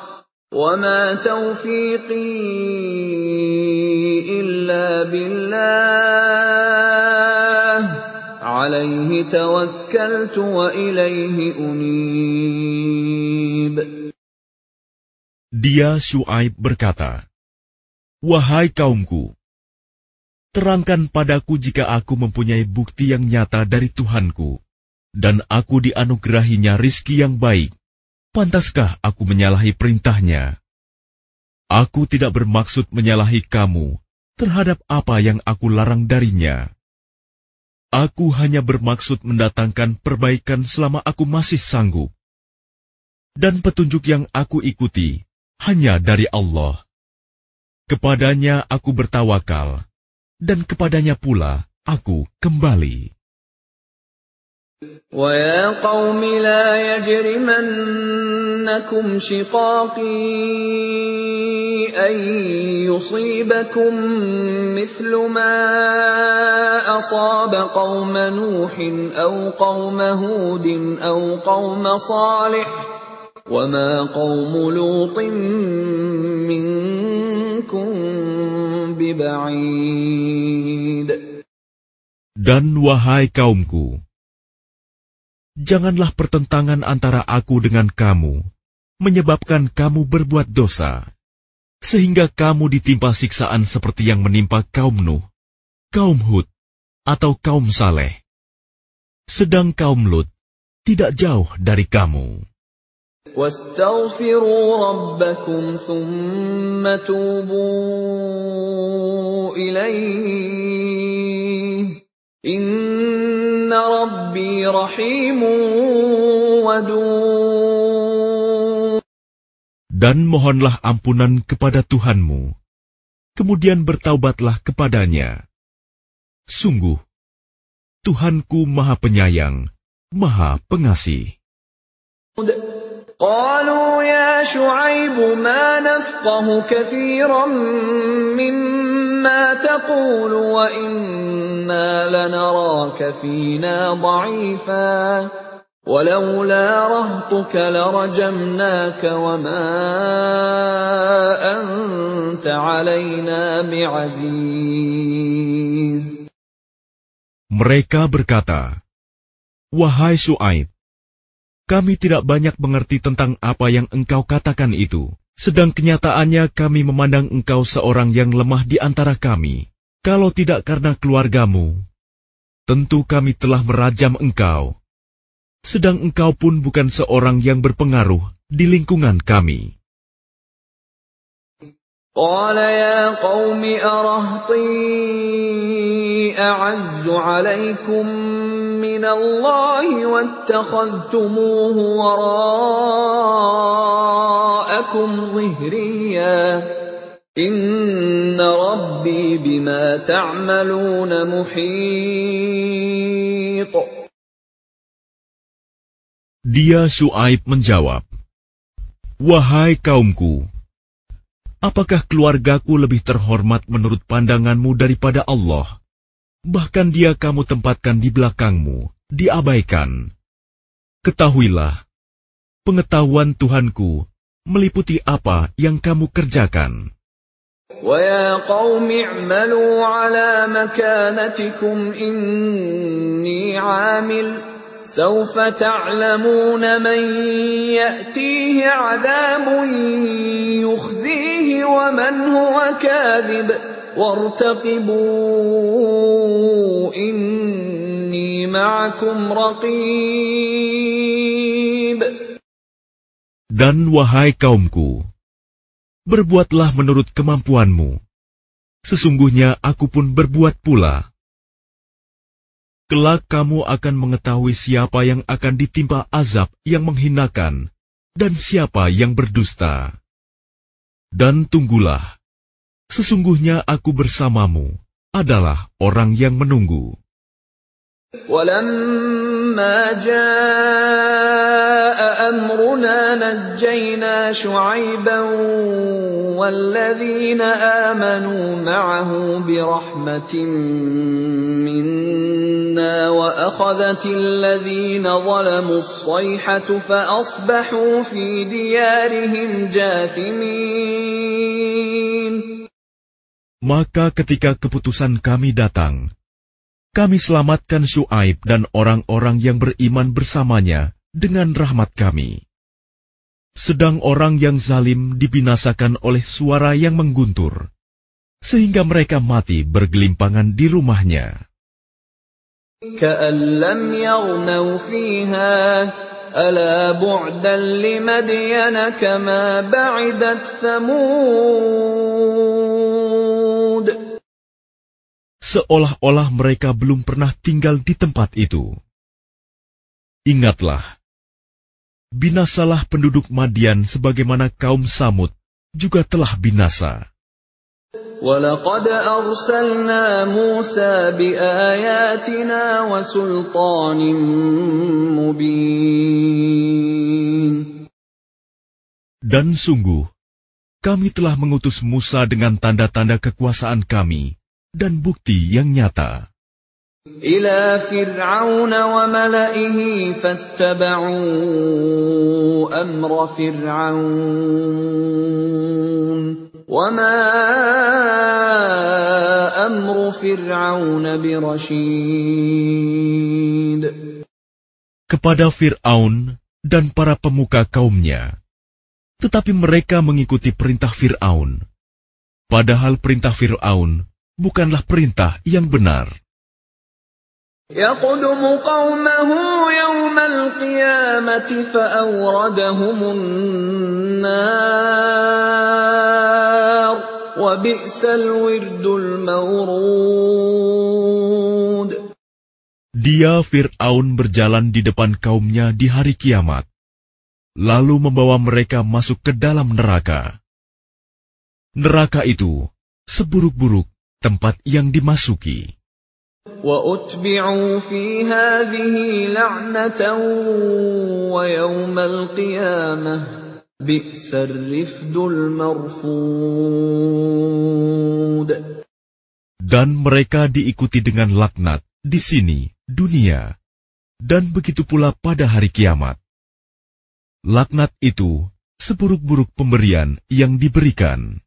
وما توفيقي الا بالله عليه توكلت واليه انيب Dia Shu'aib berkata, Wahai kaumku, terangkan padaku jika aku mempunyai bukti yang nyata dari Tuhanku, dan aku dianugerahinya rizki yang baik. Pantaskah aku menyalahi perintahnya? Aku tidak bermaksud menyalahi kamu terhadap apa yang aku larang darinya. Aku hanya bermaksud mendatangkan perbaikan selama aku masih sanggup. Dan petunjuk yang aku ikuti hanya dari Allah. Kepadanya aku bertawakal, dan kepadanya pula aku kembali. ويا قوم لا يجرمنكم شقاقي أن يصيبكم مثل ما أصاب قوم نوح أو قوم هود أو قوم صالح وما قوم لوط منكم ببعيد. Dan wahai kaumku, janganlah pertentangan antara aku dengan kamu menyebabkan kamu berbuat dosa, sehingga kamu ditimpa siksaan seperti yang menimpa kaum Nuh, kaum Hud, atau kaum Saleh. Sedang kaum Lut tidak jauh dari kamu. واستغفروا ربكم ثم توبوا إليه إن rabbi rahimun. Dan mohonlah ampunan kepada Tuhanmu, kemudian bertaubatlah kepadanya. Sungguh, Tuhanku Maha Penyayang, Maha Pengasih. قالوا يا شعيب ما نفقه كثيرا مما تقول وإنا لنراك فينا ضعيفا ولولا رهطك لرجمناك وما أنت علينا بعزيز. Mereka berkata, Wahai Shu'aib, kami tidak banyak mengerti tentang apa yang engkau katakan itu. Sedang kenyataannya kami memandang engkau seorang yang lemah di antara kami. Kalau tidak karena keluargamu, tentu kami telah merajam engkau. Sedang engkau pun bukan seorang yang berpengaruh di lingkungan kami. قال يا قوم أرهطي أعز عليكم من الله واتخذتموه وراءكم ظهريا. إن ربي بما تعملون محيط. Dia Shu'aib menjawab, Wahai kaumku, apakah keluargaku lebih terhormat menurut pandanganmu daripada Allah? Bahkan dia kamu tempatkan di belakangmu, diabaikan. Ketahuilah, pengetahuan Tuhanku meliputi apa yang kamu kerjakan. ويا قوم اعملوا على مكانتكم إني عامل سوف تعلمون من يأتيه عذاب يخزيه ومن هو كاذب وارتقبوا إني معكم رقيب Dan wahai kaumku, berbuatlah menurut kemampuanmu. Sesungguhnya aku pun berbuat pula. Kelak kamu akan mengetahui siapa yang akan ditimpa azab yang menghinakan dan siapa yang berdusta. Dan tunggulah, sesungguhnya aku bersamamu adalah orang yang menunggu. ولما جاء أمرنا نجينا شعيبا والذين آمنوا معه برحمة منا وأخذت الذين ظلموا الصيحة فأصبحوا في ديارهم جاثمين. Maka ketika keputusan kami datang, kami selamatkan Shu'aib dan orang-orang yang beriman bersamanya dengan rahmat kami. Sedang orang yang zalim dibinasakan oleh suara yang mengguntur, sehingga mereka mati bergelimpangan di rumahnya Seolah-olah mereka belum pernah tinggal di tempat itu. Ingatlah, binasalah penduduk Madian sebagaimana kaum Samud juga telah binasa. ولقد أرسلنا موسى بآياتنا وسلطان مبين Dan sungguh, kami telah mengutus Musa dengan tanda-tanda kekuasaan kami dan bukti yang nyata. إلى فرعون وملئه فاتبعوا أمر فرعون وما أمر فرعون برشيد kepada Fir'aun dan para pemuka kaumnya. Tetapi mereka mengikuti perintah Fir'aun. Padahal perintah Fir'aun bukanlah perintah yang benar. يقدم قومه يوم القيامة فأوردهم النار وبئس الورد المورود Dia Fir'aun berjalan di depan kaumnya di hari kiamat, lalu membawa mereka masuk ke dalam neraka. Neraka itu seburuk-buruk tempat yang dimasuki. وأتبعوا في هذه لعنة ويوم القيامة بئس الرفد المرفود Dan mereka diikuti dengan laknat di sini, dunia, dan begitu pula pada hari kiamat. Laknat itu seburuk-buruk pemberian yang diberikan.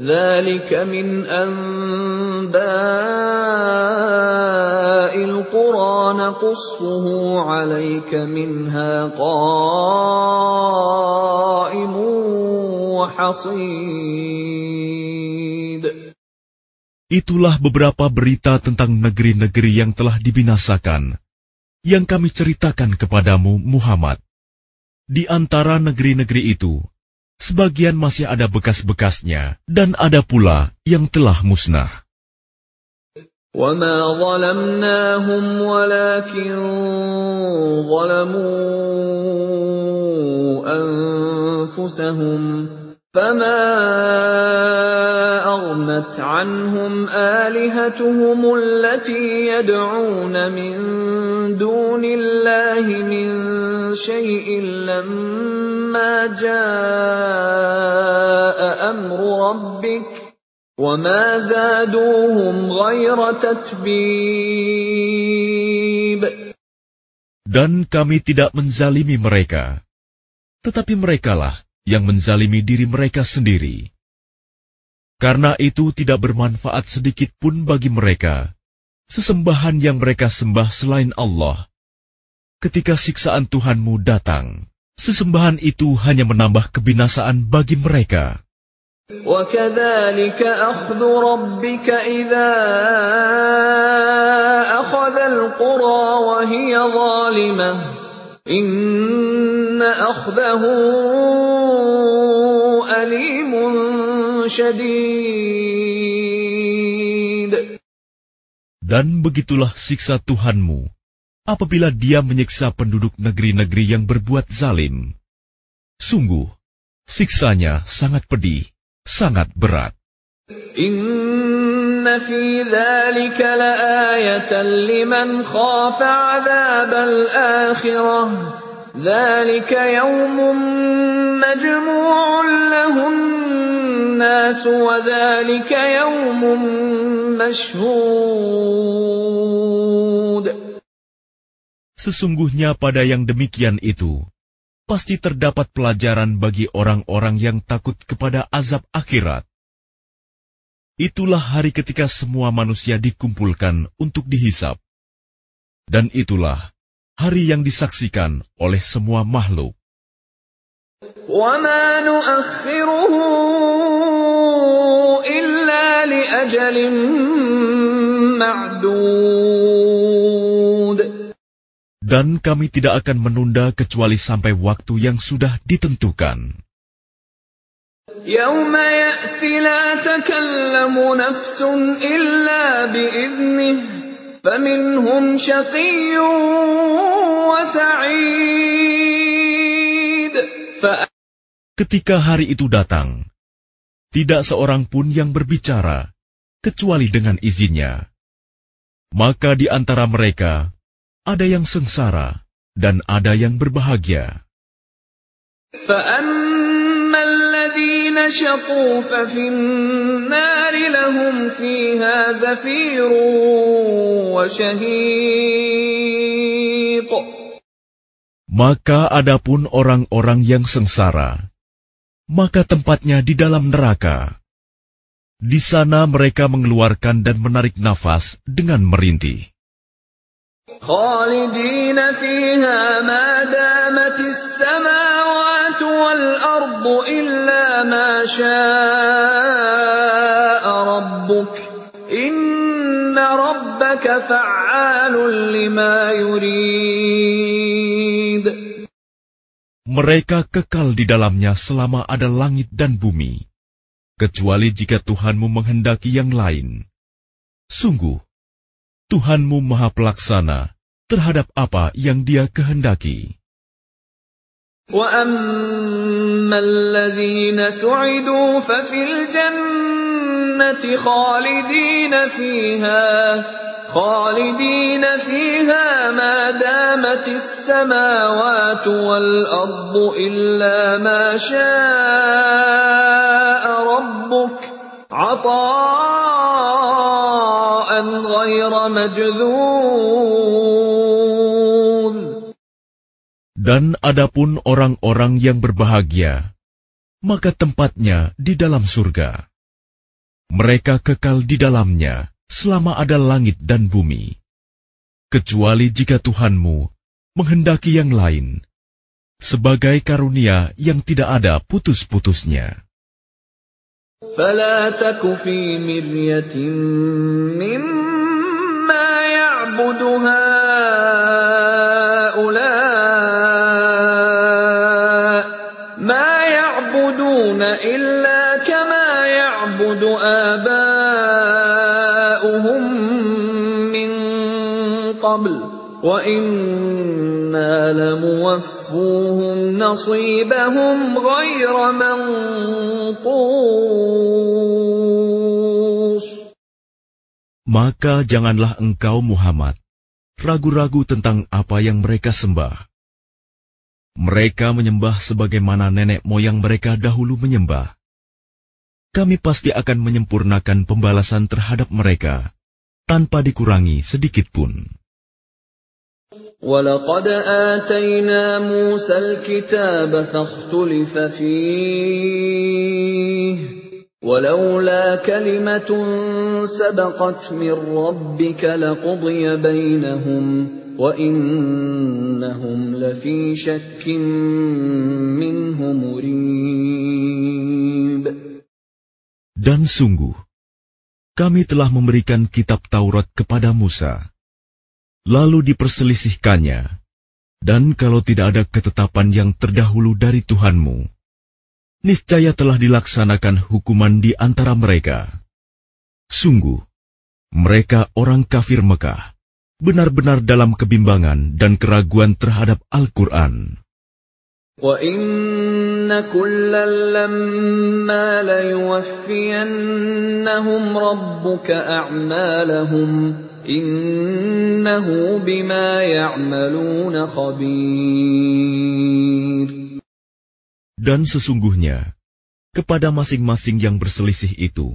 ذلك من أنباء القرى نقصه عليك منها قائم وحصيد Itulah beberapa berita tentang negeri-negeri yang telah dibinasakan, yang kami ceritakan kepadamu, Muhammad. Di antara negeri-negeri itu, sebagian masih ada bekas-bekasnya, dan ada pula yang telah musnah. وما ظلمناهم ولكن ظلموا أنفسهم فما أغنت عنهم آلهتهم التي يدعون من دون الله من شيء لما جاء أمر ربك وما زادوهم غير تتبيب. Dan kami tidak menzalimi mereka, tetapi merekalah yang menzalimi diri mereka sendiri. Karena itu tidak bermanfaat sedikit pun bagi mereka, sesembahan yang mereka sembah selain Allah. Ketika siksaan Tuhanmu datang, sesembahan itu hanya menambah kebinasaan bagi mereka. وكذلك أخذ ربك إذا أخذ القرى وهي ظالمة dan begitulah siksa Tuhanmu apabila dia menyiksa penduduk negeri-negeri yang berbuat zalim. Sungguh, siksanya sangat pedih, sangat berat. Inna Fi al-akhirah. Nas. Sesungguhnya pada yang demikian itu, pasti terdapat pelajaran bagi orang-orang yang takut kepada azab akhirat. Itulah hari ketika semua manusia dikumpulkan untuk dihisap. Dan itulah hari yang disaksikan oleh semua makhluk. Dan kami tidak akan menunda kecuali sampai waktu yang sudah ditentukan. يوم يأتي لا تكلم نفس إلا بإذنه فمنهم شقي وسعيد فأ- Ketika hari itu datang, tidak seorang pun yang berbicara kecuali dengan izinnya. Maka di antara mereka ada yang sengsara dan ada yang berbahagia. فأما الذين شقوا ففي النار لهم فيها زفير وشهيق Maka adapun orang-orang yang sengsara, maka tempatnya di dalam neraka. Di sana mereka mengeluarkan dan menarik nafas dengan merintih. خالدين فيها ما دامت السماوات والأرض إلا ما شاء ربك إن ربك فعال لما يريد Mereka kekal di dalamnya selama ada langit dan bumi, kecuali jika Tuhanmu menghendaki yang lain. Sungguh, Tuhanmu Maha Pelaksana terhadap apa yang Dia kehendaki. وأما الذين سعدوا ففي الجنة خالدين فيها ما دامت السماوات والأرض إلا ما شاء ربك عطاء غير مجذوذ Dan adapun orang-orang yang berbahagia, maka tempatnya di dalam surga. Mereka kekal di dalamnya selama ada langit dan bumi, kecuali jika Tuhanmu menghendaki yang lain, sebagai karunia yang tidak ada putus-putusnya. فلا تك في مرية مما يعبد هؤلاء آباؤهم من قبل وإنا لموفوهم نصيبهم غير منقوص Maka janganlah engkau Muhammad ragu-ragu tentang apa yang mereka sembah. Mereka menyembah sebagaimana nenek moyang mereka dahulu menyembah. Kami pasti akan menyempurnakan pembalasan terhadap mereka tanpa dikurangi sedikit pun. ولقد آتينا موسى الكتاب فاختلف فيه ولولا كلمة سبقت من ربك لقضي بينهم وإنهم لفي شك منه مريب dan sungguh, kami telah memberikan kitab Taurat kepada Musa. Lalu diperselisihkannya, dan kalau tidak ada ketetapan yang terdahulu dari Tuhanmu, niscaya telah dilaksanakan hukuman di antara mereka. Sungguh, mereka orang kafir Mekah, benar-benar dalam kebimbangan dan keraguan terhadap Al-Quran وَإِنَّ كُلًّا لَّمَّا لَيُوَفِّيَنَّهُمْ رَبُّكَ أَعْمَالَهُمْ إِنَّهُ بِمَا يَعْمَلُونَ خَبِيرٌ Dan sesungguhnya, kepada masing-masing yang berselisih itu,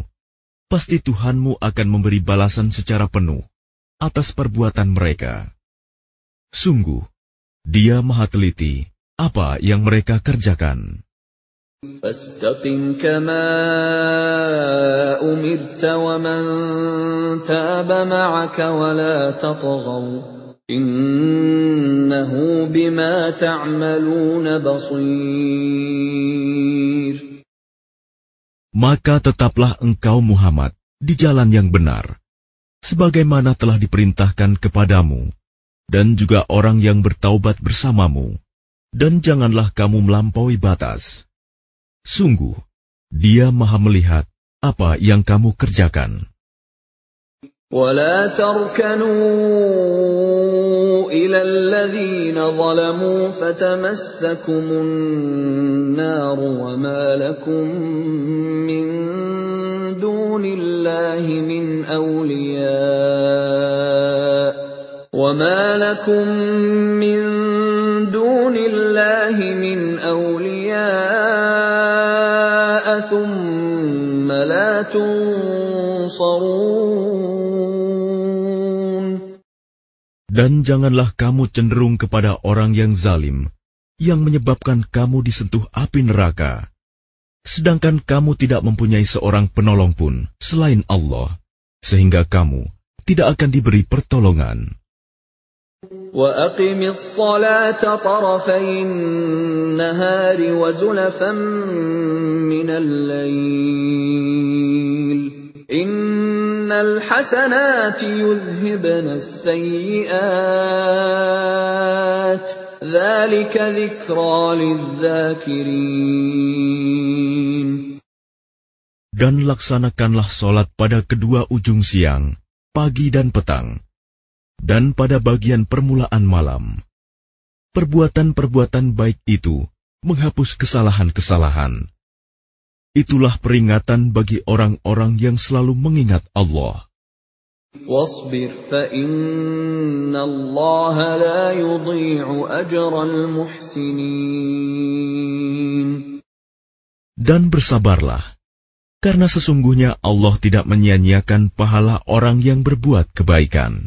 pasti Tuhanmu akan memberi balasan secara penuh atas perbuatan mereka. Sungguh, Dia Maha Teliti apa yang mereka kerjakan. فاستقم كما أمرت ومن تاب معك ولا تطغوا إنه بما تعملون بصير Maka tetaplah engkau Muhammad di jalan yang benar, sebagaimana telah diperintahkan kepadamu, dan juga orang yang bertaubat bersamamu, dan janganlah kamu melampaui batas. Sungguh, dia maha melihat apa yang kamu kerjakan. ولا تركنوا إلى الذين ظلموا فتمسكم النار وما لكم من دون الله من أولياء وما لكم من دون الله من أولياء ثم لا تنصرون Dan janganlah kamu cenderung kepada orang yang zalim, yang menyebabkan kamu disentuh api neraka, sedangkan kamu tidak mempunyai seorang penolong pun selain Allah, sehingga kamu tidak akan diberi pertolongan. وأقم الصلاة طرفي النهار وزلفا من الليل. إن الحسنات يذهبن السيئات. ذلك ذكرى للذاكرين. Dan laksanakanlah solat pada kedua ujung siang, pagi dan petang, dan pada bagian permulaan malam. Perbuatan-perbuatan baik itu menghapus kesalahan-kesalahan. Itulah peringatan bagi orang-orang yang selalu mengingat Allah. Dan bersabarlah, karena sesungguhnya Allah tidak menyia-nyiakan pahala orang yang berbuat kebaikan.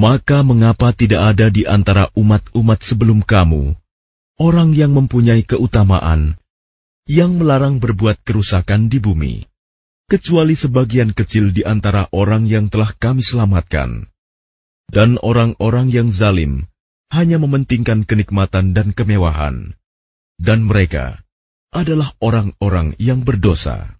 Maka mengapa tidak ada di antara umat-umat sebelum kamu orang yang mempunyai keutamaan yang melarang berbuat kerusakan di bumi, kecuali sebagian kecil di antara orang yang telah kami selamatkan. Dan orang-orang yang zalim hanya mementingkan kenikmatan dan kemewahan, dan mereka adalah orang-orang yang berdosa.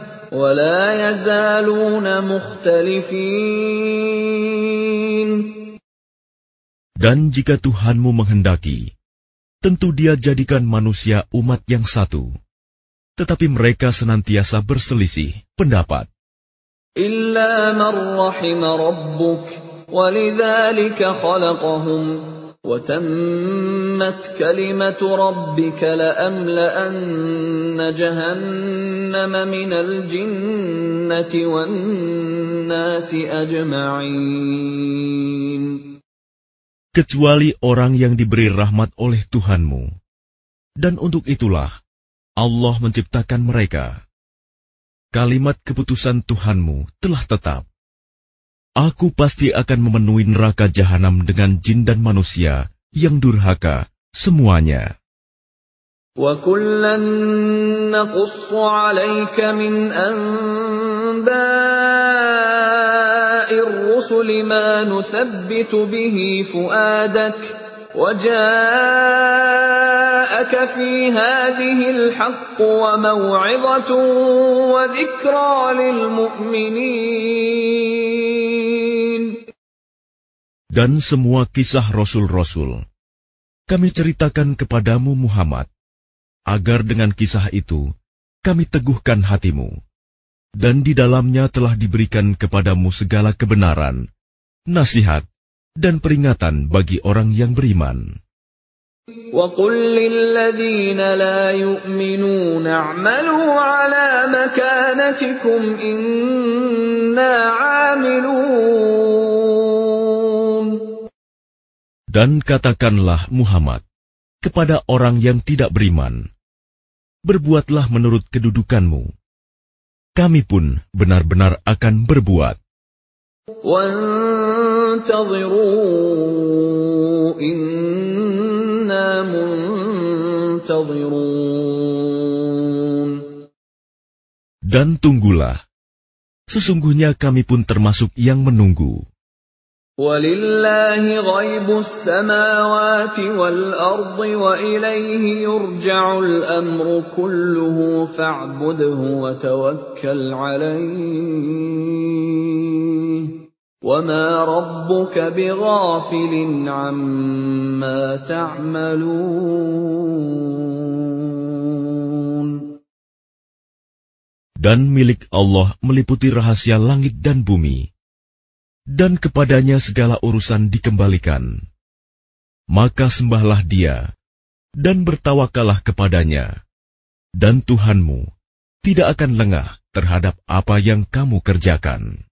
ولا يزالون مختلفين Dan jika Tuhanmu menghendaki, tentu dia jadikan manusia umat yang satu. Tetapi mereka senantiasa berselisih pendapat. إلا من رحم ربك ولذلك خلقهم وتمت كلمة ربك لأملأن جهنم من الجنة والناس أجمعين kecuali orang yang diberi rahmat oleh Tuhanmu. Dan untuk itulah Allah menciptakan mereka. Kalimat keputusan Tuhanmu telah tetap. Aku pasti akan memenuhi neraka jahanam dengan jin dan manusia yang durhaka semuanya. وَكُلًّا نَّقُصُّ عَلَيْكَ مِنْ أَنبَاءِ الرُّسُلِ مَا نُثَبِّتُ بِهِ فُؤَادَكَ ۖ وَجَاءَكَ فِي هَٰذِهِ الْحَقُّ وَمَوْعِظَةٌ وَذِكْرَىٰ لِلْمُؤْمِنِينَ Dan semua kisah rasul-rasul kami ceritakan kepadamu Muhammad agar dengan kisah itu kami teguhkan hatimu, dan di dalamnya telah diberikan kepadamu segala kebenaran, nasihat, dan peringatan bagi orang yang beriman. وَقُلْ لِلَّذِينَ لَا يُؤْمِنُونَ اعْمَلُوا عَلَى مَكَانَتِكُمْ إِنَّا عَامِلُونَ Dan katakanlah Muhammad, kepada orang yang tidak beriman, "Berbuatlah menurut kedudukanmu." Kami pun benar-benar akan berbuat. Dan tunggulah, sesungguhnya kami pun termasuk yang menunggu. وَلِلَّهِ غَيْبُ السَّمَاوَاتِ وَالْأَرْضِ وَإِلَيْهِ يُرْجَعُ الْأَمْرُ كُلُّهُ فَاعْبُدْهُ وَتَوَكَّلْ عَلَيْهِ وَمَا رَبُّكَ بِغَافِلٍ عَمَّا تَعْمَلُونَ Dan milik Allah meliputi rahasia langit dan bumi. Dan kepadanya segala urusan dikembalikan. Maka sembahlah dia, dan bertawakalah kepadanya, dan Tuhanmu tidak akan lengah terhadap apa yang kamu kerjakan.